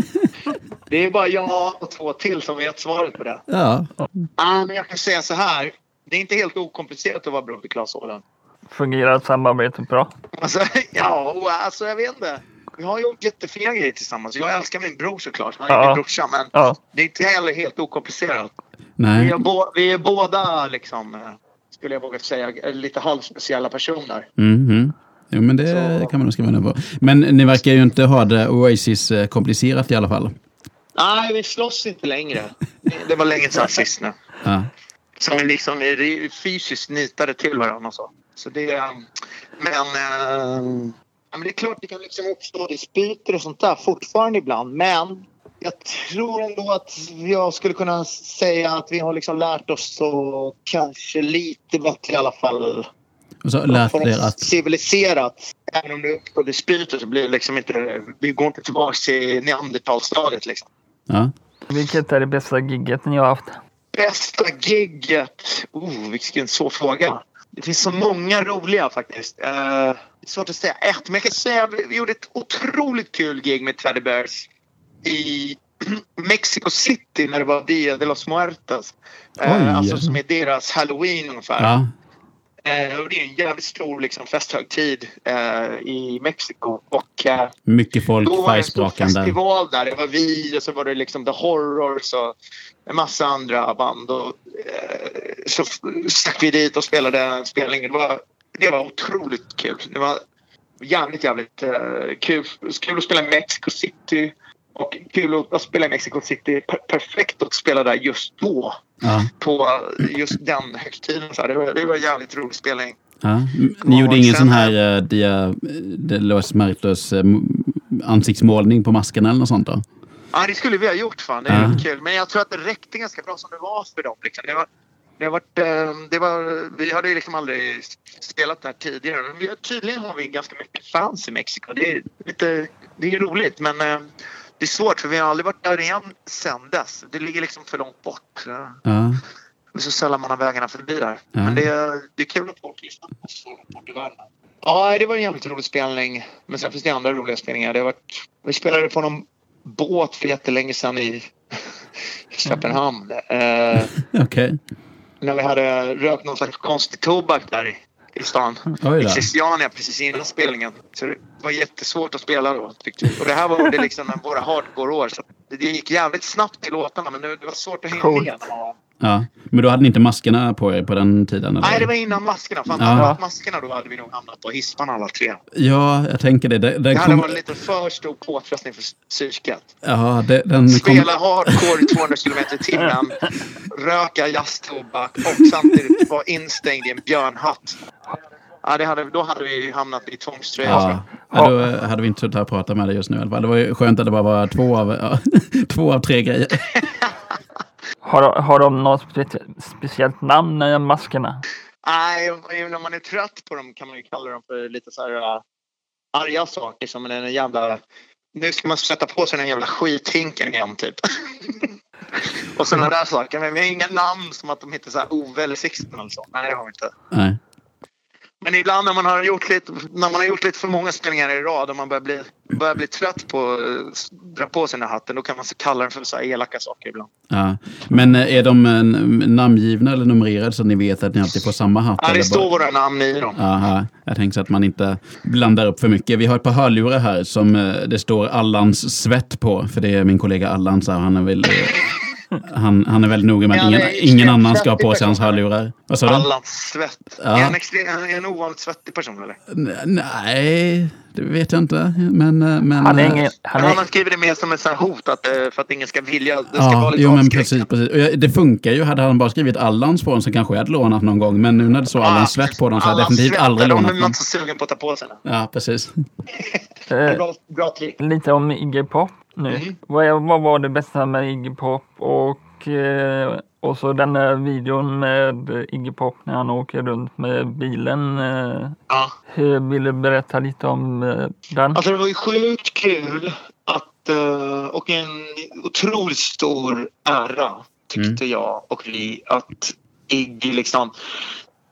Det är bara jag och två till som vet svaret på det. Ja. Ah, men jag kan säga så här. Det är inte helt okomplicerat att vara bror till Claes Åhlund. Fungerar samarbetet bra? Alltså, ja, alltså jag vet inte. Vi har gjort jättefina grejer tillsammans. Jag älskar min bror såklart. Han är Ja. min brorsa. Men Ja. det är inte heller helt okomplicerat. Vi Nej. är, bo- vi är båda, liksom, skulle jag våga säga, lite halvspeciella personer. Mhm. Jo, men det Så- kan man nog skriva under på. Men ni verkar ju inte ha det Oasis-komplicerat i alla fall. Nej, vi slåss inte längre. Det- var länge sedan sist nu. Ja. Som vi liksom fysiskt nitade till varandra och så. Så det... eh, Men... eh, men det är klart det kan liksom uppstå dispyter och sånt där fortfarande ibland. Men jag tror ändå att jag skulle kunna säga att vi har liksom lärt oss så kanske lite bättre i alla fall. Och så För er att civiliserat. Även om det uppstår dispyter så blir det liksom inte... Vi går inte tillbaka till neandertalstadiet liksom. Ja. Vilket är det bästa gigget ni har haft? Bästa gigget? Oh, vilken svår fråga. Det finns så många roliga faktiskt. Eh, det är svårt att säga ett, men jag kan säga att vi gjorde ett otroligt kul gig med Teddy Bears i Mexico City när det var Dia de los Muertos. Oj. alltså som är deras halloween ungefär. Ja. Eh, och det är en jävligt stor liksom, festhögtid eh, i Mexiko. Och, eh, Mycket folk, då var det en stor färgsprakande. festival där. Det var vi och så var det liksom The Horrors och en massa andra band. Och, eh, så stack vi dit och spelade en spelning. Det var det var otroligt kul. Det var jävligt, jävligt eh, kul. Kul att spela i Mexico City. Och kul att, spela i Mexico City. Per perfekt att spela där just då. Ja. På just den högtiden. Så här. Det, var, det var en jävligt rolig spelning. Ja. Ni gjorde ingen sen- sån här uh, dia, los Muertos eh, ansiktsmålning på maskerna eller något sånt då? Ja, det skulle vi ha gjort fan. Det är Ja. kul. Men jag tror att det räckte ganska bra som det var för dem. Liksom. Det var, det varit, eh, det var, vi hade ju liksom aldrig spelat där tidigare. Men tydligen har vi ganska mycket fans i Mexiko. Det är, lite, det är roligt men eh, det är svårt för vi har aldrig varit där igen sen dess. Det ligger liksom för långt bort. Ja. Det är så sällan man har vägarna förbi där. Ja. Men det, är- det är kul att folk lyssnar på oss i världen. Ja, det var en jävligt rolig spelning. Men sen finns det andra roliga spelningar. Det har varit, vi spelade på någon båt för jättelänge sedan i Köpenhamn. Eh, Okej. när vi hade rökt någon slags konstig tobak där i, stan. I. Christiania precis innan spelningen. Så det var jättesvårt att spela då. tyckte vi. Och det här var det liksom våra hardcore-år. Så det gick jävligt snabbt i låtarna men det, det var svårt att hänga med. Ja. Men då hade ni inte maskerna på er på den tiden? Eller? Nej, det var innan maskerna. Ja. hade haft maskerna då hade vi nog hamnat på hisparna alla tre. Ja, jag tänker det. Den, den Det hade kom... varit lite för stor påfrestning för psyket. Ja, det, den kom... Spela hardcore i 200 km i timmen, röka jazztobak och samtidigt vara instängd i en björnhatt. Ja, det hade, då hade vi hamnat i tvångströja. Ja, ja, då hade vi inte suttit här och pratat med dig just nu i alla fall. Det var ju skönt att det bara var två av, ja, två av tre grejer. Har, har de något spe- speciellt namn, eh, maskerna? Nej, när man är trött på dem kan man ju kalla dem för lite så här uh, arga saker som en jävla... Nu ska man sätta på sig den jävla skithinken igen typ. och sådana där saker. Men vi har inga namn som att de heter så här Ove eller Sixten eller så. Nej, det har vi inte. Nej. Men ibland när man har gjort lite, när man har gjort lite för många spelningar i rad och man börjar bli, börjar bli trött på att dra på sig den här hatten, då kan man så kalla den för så här elaka saker ibland. Ja. Men eh, är de eh, namngivna eller numrerade så att ni vet att ni alltid får samma hatt? Ja, det står bara- våra namn i dem. Aha, jag så att man inte blandar upp för mycket. Vi har ett par hörlurar här som eh, det står Allans svett på. För det är min kollega Allan, så han eh, Han, han är väldigt noga med att ingen, ingen annan ska ha på sig hans hörlurar. Vad sa du? Allans svett. Ja. Är han extre- är han en ovanligt svettig person eller? N- Nej, det vet jag inte. Men... eh, men Han är eh, ingen... Han Han är, har skrivit det mer som ett hot att, eh, för att ingen ska vilja. Det ska vara Ja, lite jo men precis. precis. Jag- Det funkar ju. Hade han bara skrivit Allans på den så kanske jag hade lånat någon gång. Men nu när det står Allans svett på den så har jag Allans definitivt svett, aldrig lånat är man någon. inte så sugen på att ta på sig den. Ja, precis. Bra, bra trick. lite om Iggy Pop nu. Mm. Vad, vad var det bästa med Iggy Pop? Och, eh, och så den där videon med Iggy Pop när han åker runt med bilen. Eh, Ja. hur vill du berätta lite om eh, den? Alltså det var ju sjukt kul att, eh, och en otroligt stor ära tyckte jag och vi att Iggy liksom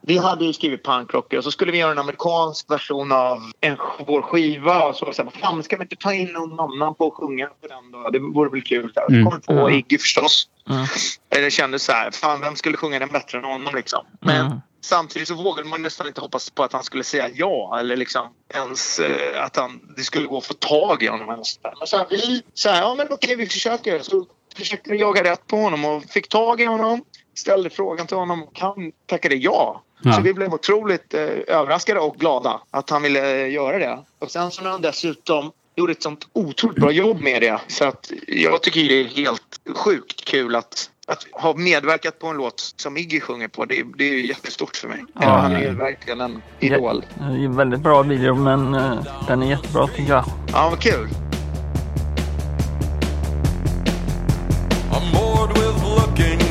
vi hade ju skrivit punkrocker och så skulle vi göra en amerikansk version av en, vår skiva. Och så var det fan ska vi inte ta in någon annan på att sjunga på den då? Det vore väl kul. Så Mm. kom på. Iggy förstås. Mm. Eller kändes så här, fan vem skulle sjunga den bättre än honom liksom? Men Mm. samtidigt så vågade man nästan inte hoppas på att han skulle säga ja eller liksom ens eh, att han, det skulle gå att få tag i honom. Eller så där. Men så här, vi så här, ja men okej vi försöker. Så försökte vi jaga rätt på honom och fick tag i honom. Ställde frågan till honom och han tackade ja. Ja. Så vi blev otroligt eh, överraskade och glada att han ville eh, göra det. Och sen så när han dessutom gjorde ett sånt otroligt bra jobb med det. Så att jag tycker det är helt sjukt kul att, att ha medverkat på en låt som Iggy sjunger på. Det, det är jättestort för mig. Ja, han är verkligen en idol. Det är en väldigt bra video men eh, den är jättebra tycker jag. Ja, vad kul. I'm bored with looking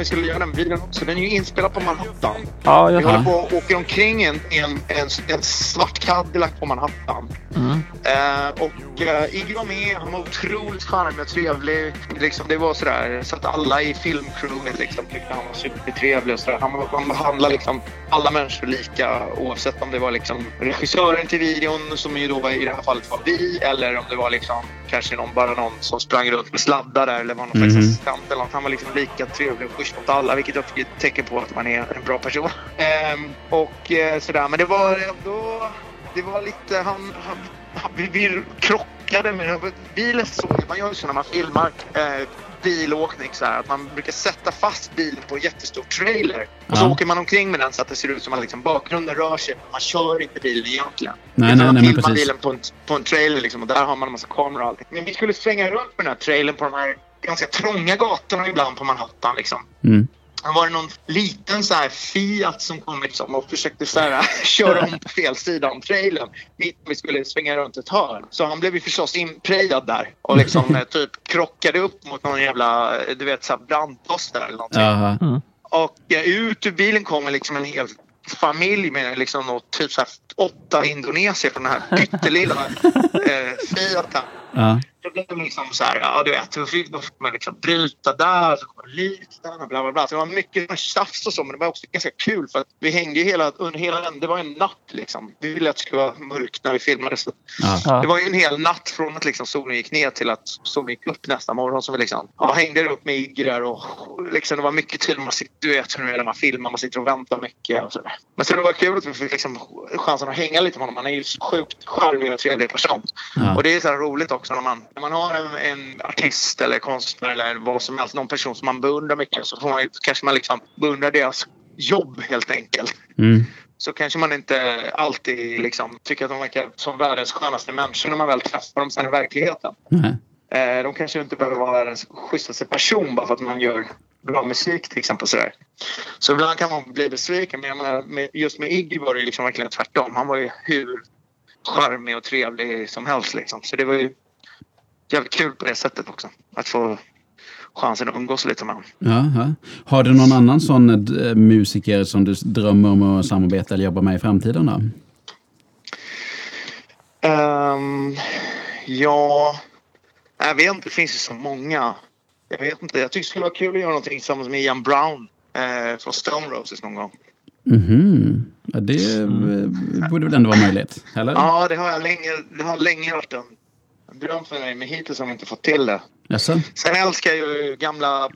vi skulle göra den videon också. Den är ju inspelad på Manhattan. Ja, Vi håller på och åker omkring en, en, en, en svart Cadillac på Manhattan. Eh, och eh, Iggy var med. Han var otroligt charmig och trevlig. Liksom, det var sådär så att alla i filmcrewet liksom, tyckte han var supertrevlig. Och sådär. Han, han behandlade liksom alla människor lika oavsett om det var liksom regissören till videon som ju då var, i det här fallet var vi eller om det var liksom kanske någon, bara någon som sprang runt med sladdar där eller var någon slags Mhm. assistent eller något. Han var liksom lika trevlig och schysst mot alla vilket jag tycker är ett tecken på att man är en bra person. Ehm, och eh, sådär. Men det var ändå... Det var lite... Han, han, vi, vi krockade med... Bilen såg Man gör så när man filmar eh, bilåkning så här, att man brukar sätta fast bilen på en jättestor trailer. Och så Ja. åker man omkring med den så att det ser ut som att liksom, bakgrunden rör sig. Men man kör inte bilen egentligen. Nej, nej, man nej, men filmar bilen på en, på en trailer liksom, och där har man en massa kameror och allting. Men vi skulle svänga runt med den här trailern på de här ganska trånga gatorna ibland på Manhattan. Liksom. Mm. Var det någon liten så här Fiat som kom liksom och försökte så här, köra om på fel sida om trailern. Mitt vi skulle svänga runt ett hörn. Så han blev ju förstås inprejad där och liksom eh, typ krockade upp mot någon jävla, eh, du vet, så här brandpost eller någonting. Jaha. Och eh, ut ur bilen kommer liksom en hel familj med liksom något, typ så åtta indonesier från den här pyttelilla eh, Fiaten. Ja. Det blev liksom så här, ja du vet, då fick, man liksom bryta där, så kom liften och bla bla bla. Så det var mycket tjafs och så, men det var också ganska kul för att vi hängde ju hela, under hela den, det var en natt liksom. Vi ville att det skulle vara mörkt när vi filmade. Så Ja. Det var ju en hel natt från att liksom solen gick ner till att solen gick upp nästa morgon. Så vi liksom, ja, hängde upp med Iggy där och liksom, det var mycket tid. Man sitter, du vet hur det är när man filmar, man sitter och väntar mycket. Och så där. Men så det var kul att vi fick liksom chansen att hänga lite med honom. Han är ju sjukt charmig och trevlig person. Ja. Och det är så här roligt också när man, när man har en, en artist eller konstnär eller vad som helst, någon person som man beundrar mycket så får man, kanske man liksom beundrar deras jobb helt enkelt Mm. så kanske man inte alltid liksom tycker att de verkar som världens skönaste människor när man väl träffar dem sen i verkligheten. Nej. Eh, de kanske inte behöver vara världens schysstaste person bara för att man gör bra musik till exempel. Sådär. Så ibland kan man bli besviken men jag menar, med, just med Iggy var det liksom verkligen tvärtom. Han var ju hur charmig och trevlig som helst. Liksom. Så det var ju jävligt kul på det sättet också. Att få chansen att umgås lite med honom. Ja. Har du någon annan sån eh, musiker som du drömmer om att samarbeta eller jobba med i framtiden? Då? Ehm, ja, jag vet inte. Det finns ju så många. Jag vet inte. Jag tycker det skulle vara kul att göra någonting tillsammans med Ian Brown eh, från Stone Roses någon gång. Mhm. Ja, det eh, borde väl ändå vara möjligt? Eller? Ja, det har jag länge, det har länge varit en dröm för mig, men hittills har jag inte fått till det. Jaså? Sen älskar jag ju gamla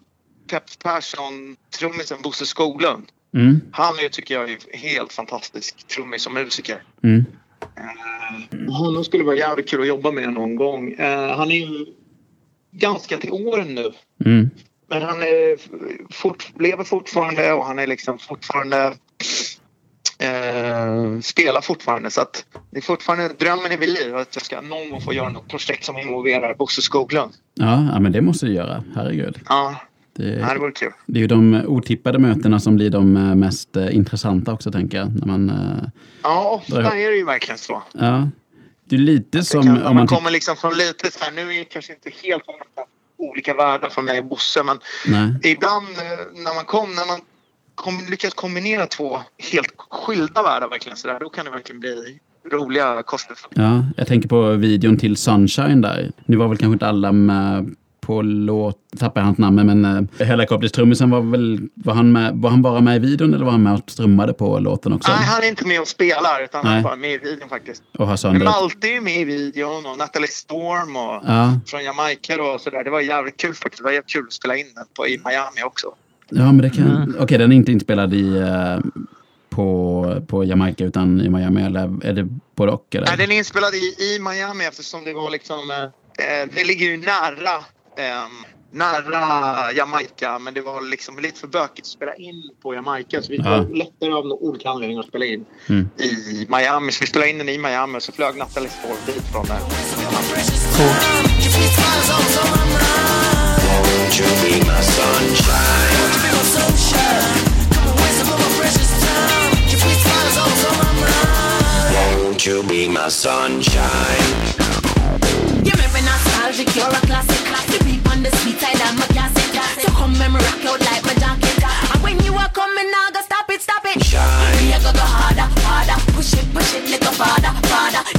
Peps Persson, trummisen Bosse Skoglund. Mm. Han är tycker jag, är helt fantastisk trummis och musiker. Mm. Eh, honom skulle vara jävligt kul att jobba med någon gång. Eh, han är ju ganska till åren nu. Mm. Men han är fort, lever fortfarande och han är liksom fortfarande eh, spelar fortfarande. Så att det är fortfarande drömmen vid liv att jag ska någon gång få göra något projekt som involverar Bosse Skoglund. Ja, ja, men det måste du göra. Herregud. Ja, Det, det vore kul. det är ju de otippade mötena som blir de eh, mest eh, intressanta också, tänker jag. När man, eh, Ja, ofta Där- är det ju verkligen så. ja. Det är lite Det som kan, om man man kommer liksom från lite så här, nu är det kanske inte helt olika världar för mig och Bosse men Nej. ibland när man kom, när man kom, lyckas kombinera två helt skilda världar verkligen så där, då kan det verkligen bli roliga koster. Ja, jag tänker på videon till Sunshine där. Nu var väl kanske inte alla med på låt, tappar jag hans namn, men uh, Helicopters-trummisen var väl, var han, med, var han bara med i videon eller var han med och trummade på låten också? Nej, han är inte med och spelar utan han Nej. är bara med i videon faktiskt. Och har Men söndrat? Malte är med i videon och Natalie Storm och Ja. från Jamaica då och sådär. Det var jävligt kul faktiskt. Det var jävligt kul att spela in den på, i Miami också. Ja, men det kan... Okej, den är inte inspelad i, eh, på, på Jamaica utan i Miami, eller är det både och? Eller? Nej, den är inspelad i, i Miami eftersom det var liksom... Eh, eh, det ligger ju nära, eh, nära Jamaica men det var liksom lite för bökigt att spela in på Jamaica så vi Ja. var lättare av några olika anledningar att spela in Mm. i Miami. Så vi spelade in den i Miami och så flög Natalie Storm dit från där. Won't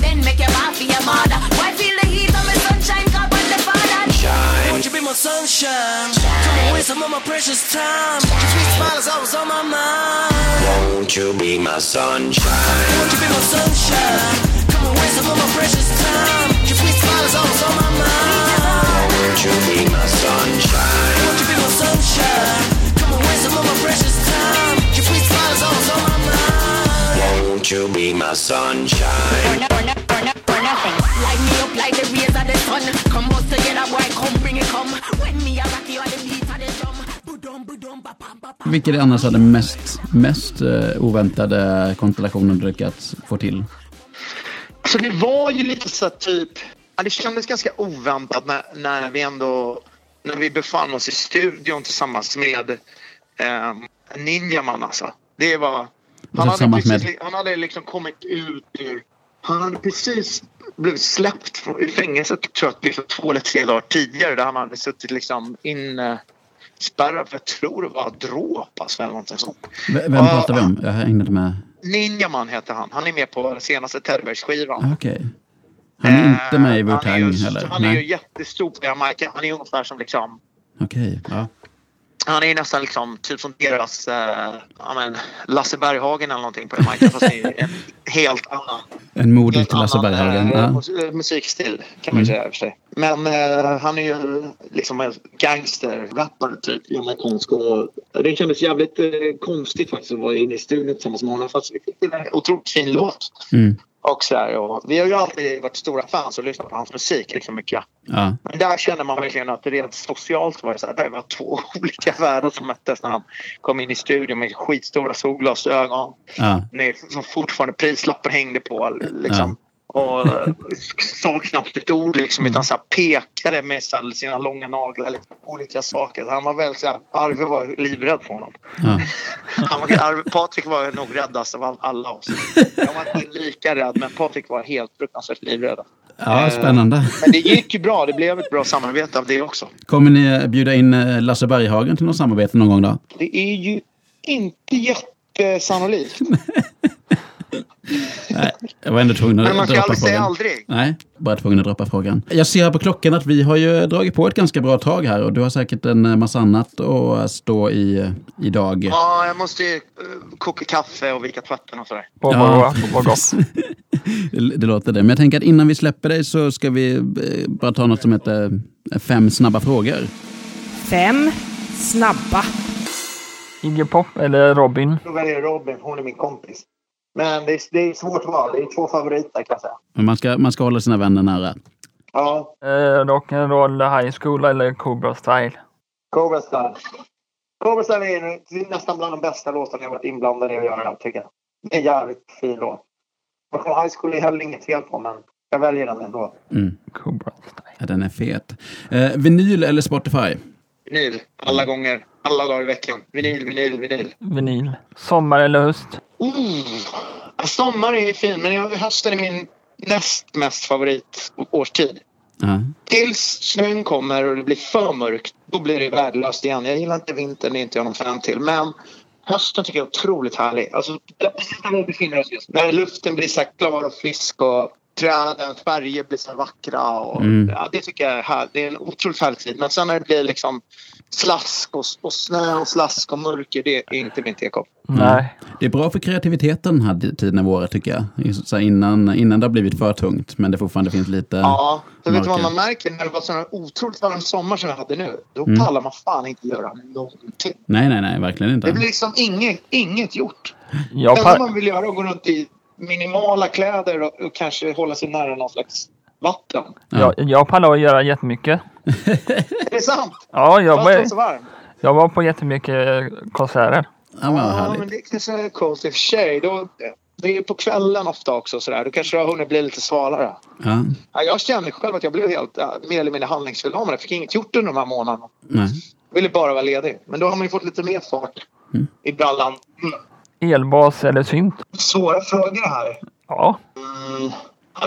Then make your mouth for your mother. Why feel the heat my sunshine? Come away some of my precious time. Your sweet smile is always on my mind. Won't you be my sunshine? Won't you be my sunshine? Come away some of my precious time. Your sweet smile is always on my mind. Won't you be my sunshine? Won't you be my sunshine? Come away some of my precious time. Your sweet smile is always on my mind. Won't you be my sunshine? Light me up like the rays of the sun. Come out together, boy, come bring it, come. When me a rock you on the beat of the drum. Budum, budum, ba, pam, ba, pam. Vilken är annars är den mest, mest eh, oväntade konstellationen du lyckats få till? Så det var ju lite så typ... Ja, det kändes ganska oväntat när, när vi ändå... När vi befann oss i studion tillsammans med eh, Ninjaman alltså. Det var... Han hade, precis, med? han hade liksom kommit ut ur... Han hade precis blivit släppt från, fängelset tror jag liksom två eller tre dagar tidigare där han hade suttit liksom inspärrad för jag tror det var dråp alltså, eller någonting sånt. V- Vem pratar vi om? Jag hängde inte med. Ninjaman heter han. Han är med på senaste Terrorbergs-skivan. Ah, Okej. Han är inte med i Eh, han är Wu-Tang ju- heller? Han är ju jättestor på Jamaica. Han är ungefär som liksom... Okej, ja. Han är nästan liksom typ som deras eh, men, Lasse Berghagen eller någonting på Jamaica. Fast det är en helt annan, En modig till Lasse annan Berghagen. mus- eh, musikstil kan man ju säga i och för sig. Men eh, han är ju liksom en gangster-rappare typ. Jamaicansk. Och det kändes jävligt eh, konstigt faktiskt att vara inne i studion tillsammans med honom. Fast fick till en otroligt fin låt. Mm. Och så här, och vi har ju alltid varit stora fans och lyssnat på hans musik liksom mycket. Ja. Men där känner man verkligen att det rent socialt var det så här, det var två olika världar som möttes när han kom in i studion med skitstora solglasögon. Ja. Som fortfarande prislappen hängde på. Liksom. Och eh, sa knappt ett ord liksom, utan så här, pekade med så sina långa naglar. Liksom, olika saker. Så han var väl så här, Arve var livrädd för honom. Ja. Han var, Arve, Patrik var nog räddast av all- alla oss. Jag var inte lika rädd, men Patrik var helt fruktansvärt livrädd. ja, spännande. Men det gick ju bra. Det blev ett bra samarbete av det också. Kommer ni bjuda in eh, Lasse Berghagen till något samarbete någon gång då? Det är ju inte jättesannolikt. Nej, jag var ändå tvungen att Men man ska aldrig säga aldrig. Nej, bara tvungen att droppa frågan. Jag ser på klockan att vi har ju dragit på ett ganska bra tag här och du har säkert en massa annat att stå i idag. Ja, jag måste ju eh, koka kaffe och vika tvätten och sådär. Vad Ja. vad- gott. Det, låter det. Men jag tänker att innan vi släpper dig så ska vi eh, bara ta något som heter eh, fem snabba frågor. Fem snabba. Iggy Pop eller Robin? Då väljer jag Robin, hon är min kompis. Men det är, det är svårt val. Det är två favoriter kan jag säga. Men man ska, man ska hålla sina vänner nära. Ja, Eh, Rock'n'Roll High School eller Cobra Style? Cobra Style. Cobra Style är nästan bland de bästa låtarna jag varit inblandad i att göra, tycker jag. Det är en jävligt fin låt. Rock'n'Roll High School är heller inget fel på, men jag väljer den ändå. Mm. Cobra Style. Ja, den är fet. Eh, vinyl eller Spotify? Vinyl, alla gånger. Alla dagar i veckan. Vinyl, vinyl, vinyl. Vinyl. Sommar eller höst? Mm. Sommar är ju fin, men jag- hösten är min näst mest favorit årstid. Ja. Tills snön kommer och det blir för mörkt, då blir det värdelöst igen. Jag gillar inte vintern, det är inte jag någon fan till. Men hösten tycker jag är otroligt härlig. Alltså, precis där vi befinner oss just När luften blir så klar och frisk och trädens färger blir så vackra. Och, Mm. ja, det tycker jag är här. Det är en otroligt härlig tid. Men sen när det blir liksom slask och, och snö och slask och mörker, det är inte min tekopp. Nej. Det är bra för kreativiteten den här tiden av året tycker jag. Så innan, innan det har blivit för tungt, men det fortfarande finns lite Ja, så vet du vad man märker när det var sån här otroligt varm sommar som vi hade nu? Då Mm. pallar man fan inte göra någonting. Nej, nej, nej, verkligen Det inte. blir liksom inget, inget gjort. Jag, Det enda man vill göra är att gå runt i minimala kläder och, och kanske hålla sig nära någon slags vatten. Ja. jag, jag pallar att göra jättemycket. Är det sant? Ja, jag var så var, varmt. jag var på jättemycket konserter. Ja, men Ja, men det kanske är coolt i och för sig. Då, det är på kvällen ofta också sådär. Då kanske det har hunnit bli lite svalare. Ja, Ja, jag kände själv att jag blev helt ja, mer eller mindre handlingsförlamad. Jag fick inget gjort under de här månaderna. nej. Jag ville bara vara ledig. Men då har man ju fått lite mer fart Mm. i brallan. Mm. Elbas eller synt? Svåra frågor det här. Ja. Mm.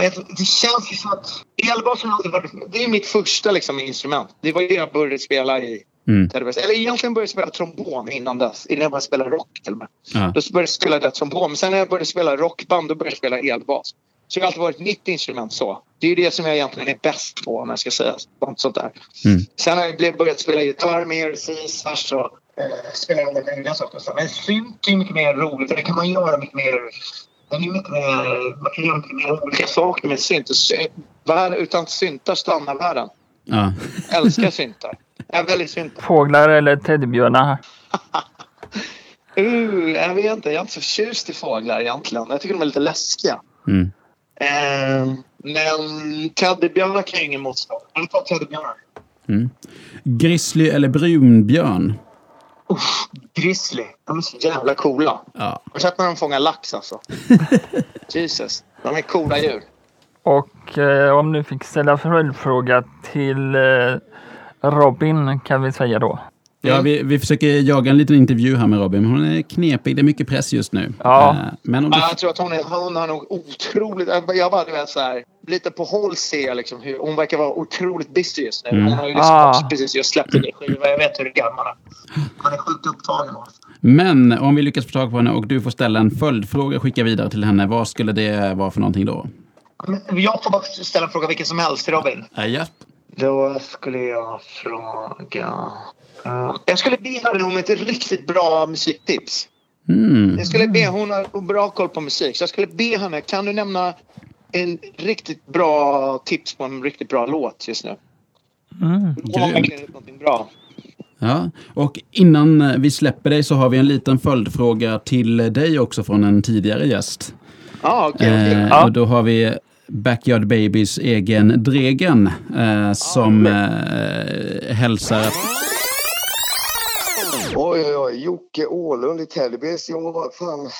Vet, det känns ju som att Elbas har alltid varit... Det är mitt första liksom, instrument. Det var det jag började spela i. Mm. Eller egentligen började jag spela trombon innan dess. Innan jag började spela rock till och med. Ja. Då började jag spela det trombon. Men sen när jag började spela rockband då började jag spela elbas. Så det har alltid varit mitt instrument så. Det är ju det som jag egentligen är bäst på om jag ska säga sånt där. Mm. Sen har jag blivit- börjat spela gitarr mer, cisars och eh, spela alla möjliga saker. Så. Men synt är mycket mer roligt. Det kan man göra mycket mer... Den är mycket mer, man kan göra mycket mer olika saker med synt. Värld- Utan syntar stannar världen. Ja. Älskar syntar. Jag är väldigt syntar. Fåglar eller teddybjörnar? Uh, jag vet inte. Jag är inte så förtjust i fåglar egentligen. Jag tycker de är lite läskiga. Mm. Eh, men teddybjörnar kan jag ingen motstå. Jag tar teddybjörnar. Mm. Grizzly eller brunbjörn? Grizzly. De är så jävla coola. Ja. Har du sett när de fångar lax alltså? Jesus. De är coola djur. Och eh, om du fick ställa följdfråga till eh, Robin kan vi säga då. Ja, vi, vi försöker jaga en liten intervju här med Robin, men hon är knepig. Det är mycket press just nu. Ja. Eh, Men om du... Ja, jag tror att hon, är, hon har nog otroligt... Jag bara, du vet, så här, lite på håll ser jag liksom hur... Hon verkar vara otroligt busy just nu. Mm. Hon har ju liksom Ah. precis just släppt en ny skiva. Jag vet hur det är gammal. Han är sjukt upptagen. Men om vi lyckas få tag på henne och du får ställa en följdfråga och skicka vidare till henne, vad skulle det vara för någonting då? Jag får bara ställa en fråga vilken som helst till Robin. Ja, ja. Då skulle jag fråga... Eh, jag skulle be henne om ett riktigt bra musiktips. Mm. Jag skulle be, hon har bra koll på musik, så jag skulle be henne, kan du nämna en riktigt bra tips på en riktigt bra låt just nu? Mm. Hon har verkligen gjort någonting bra. Ja, och innan eh, vi släpper dig så har vi en liten följdfråga till dig också från en tidigare gäst. Ja, okej. okej. Eh, Och då har vi Backyard Babies egen Dregen eh, som eh, hälsar Oj, oj, oj. Jocke Åhlund i Teddybears. Jo, fan.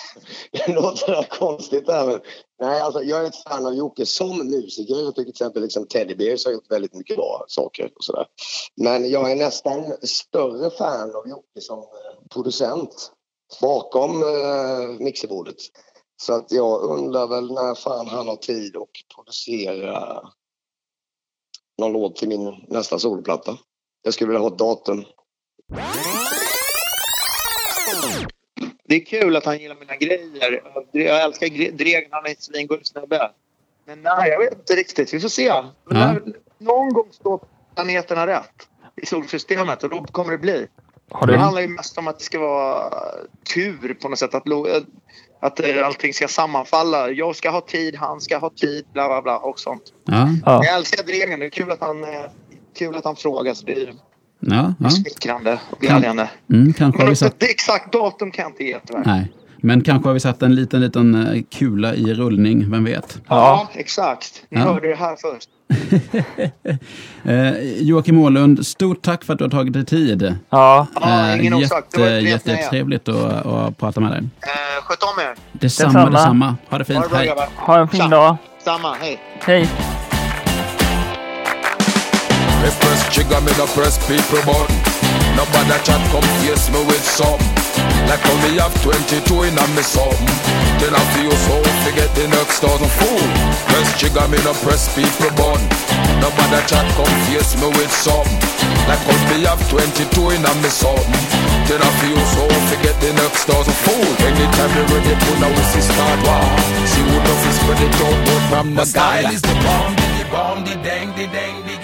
Det låter konstigt där, men... Nej, alltså, jag är ett fan av Jocke som musiker. Jag tycker till exempel liksom Teddybears har gjort väldigt mycket bra saker och sådär. Men jag är nästan större fan av Jocke som eh, producent bakom eh, mixerbordet. Så att jag undrar väl när fan han har tid att producera någon låt till min nästa solplatta. Jag skulle vilja ha ett datum. Det är kul att han gillar mina grejer. Jag älskar Dregen, han är en svingod snubbe. Men nej, jag vet inte riktigt. Vi får se. Men Ja. när, någon gång står planeterna rätt i solsystemet och då kommer det bli. Har Det du, handlar ju mest om att det ska vara tur på något sätt. Att, att eh, allting ska sammanfalla. Jag ska ha tid, han ska ha tid, bla bla bla och sånt. Ja, ja. Jag älskar Dregen. Det är kul att han, eh, kul att han frågar. Så det är ja, ja. smickrande och glädjande. Mm, kanske Men vi satt... det exakt datum kan jag inte ge tyvärr. Nej, men kanske har vi satt en liten, liten eh, kula i rullning, vem vet? Ja, exakt. Ni Ja. hörde det här först. Eh, Joakim Åhlund, stort tack för att du har tagit dig tid. ja. Ja, ingen Eh, orsak. Det var jättetrevligt att, att prata med dig. Eh, sköt om er. Detsamma, Detsamma. detsamma. Ha det Ha fint. det bra Hej. Ha en fin Tja. dag. Samma, hej. Hej. Me press trigger, me no press people button. Nobody chat come face me with some. Like how me have 22 in a me something. Then I feel so forget the next thousand fool. Press trigger, me no press people button. Nobody chat come face me with some. Like how me have 22 in a me something. Then I feel so forget the next thousand fool. Anytime they ready, pull a whistle start war. See who knows is spread it out, from the My style is the bomb, the bomb, the dang, the dang, the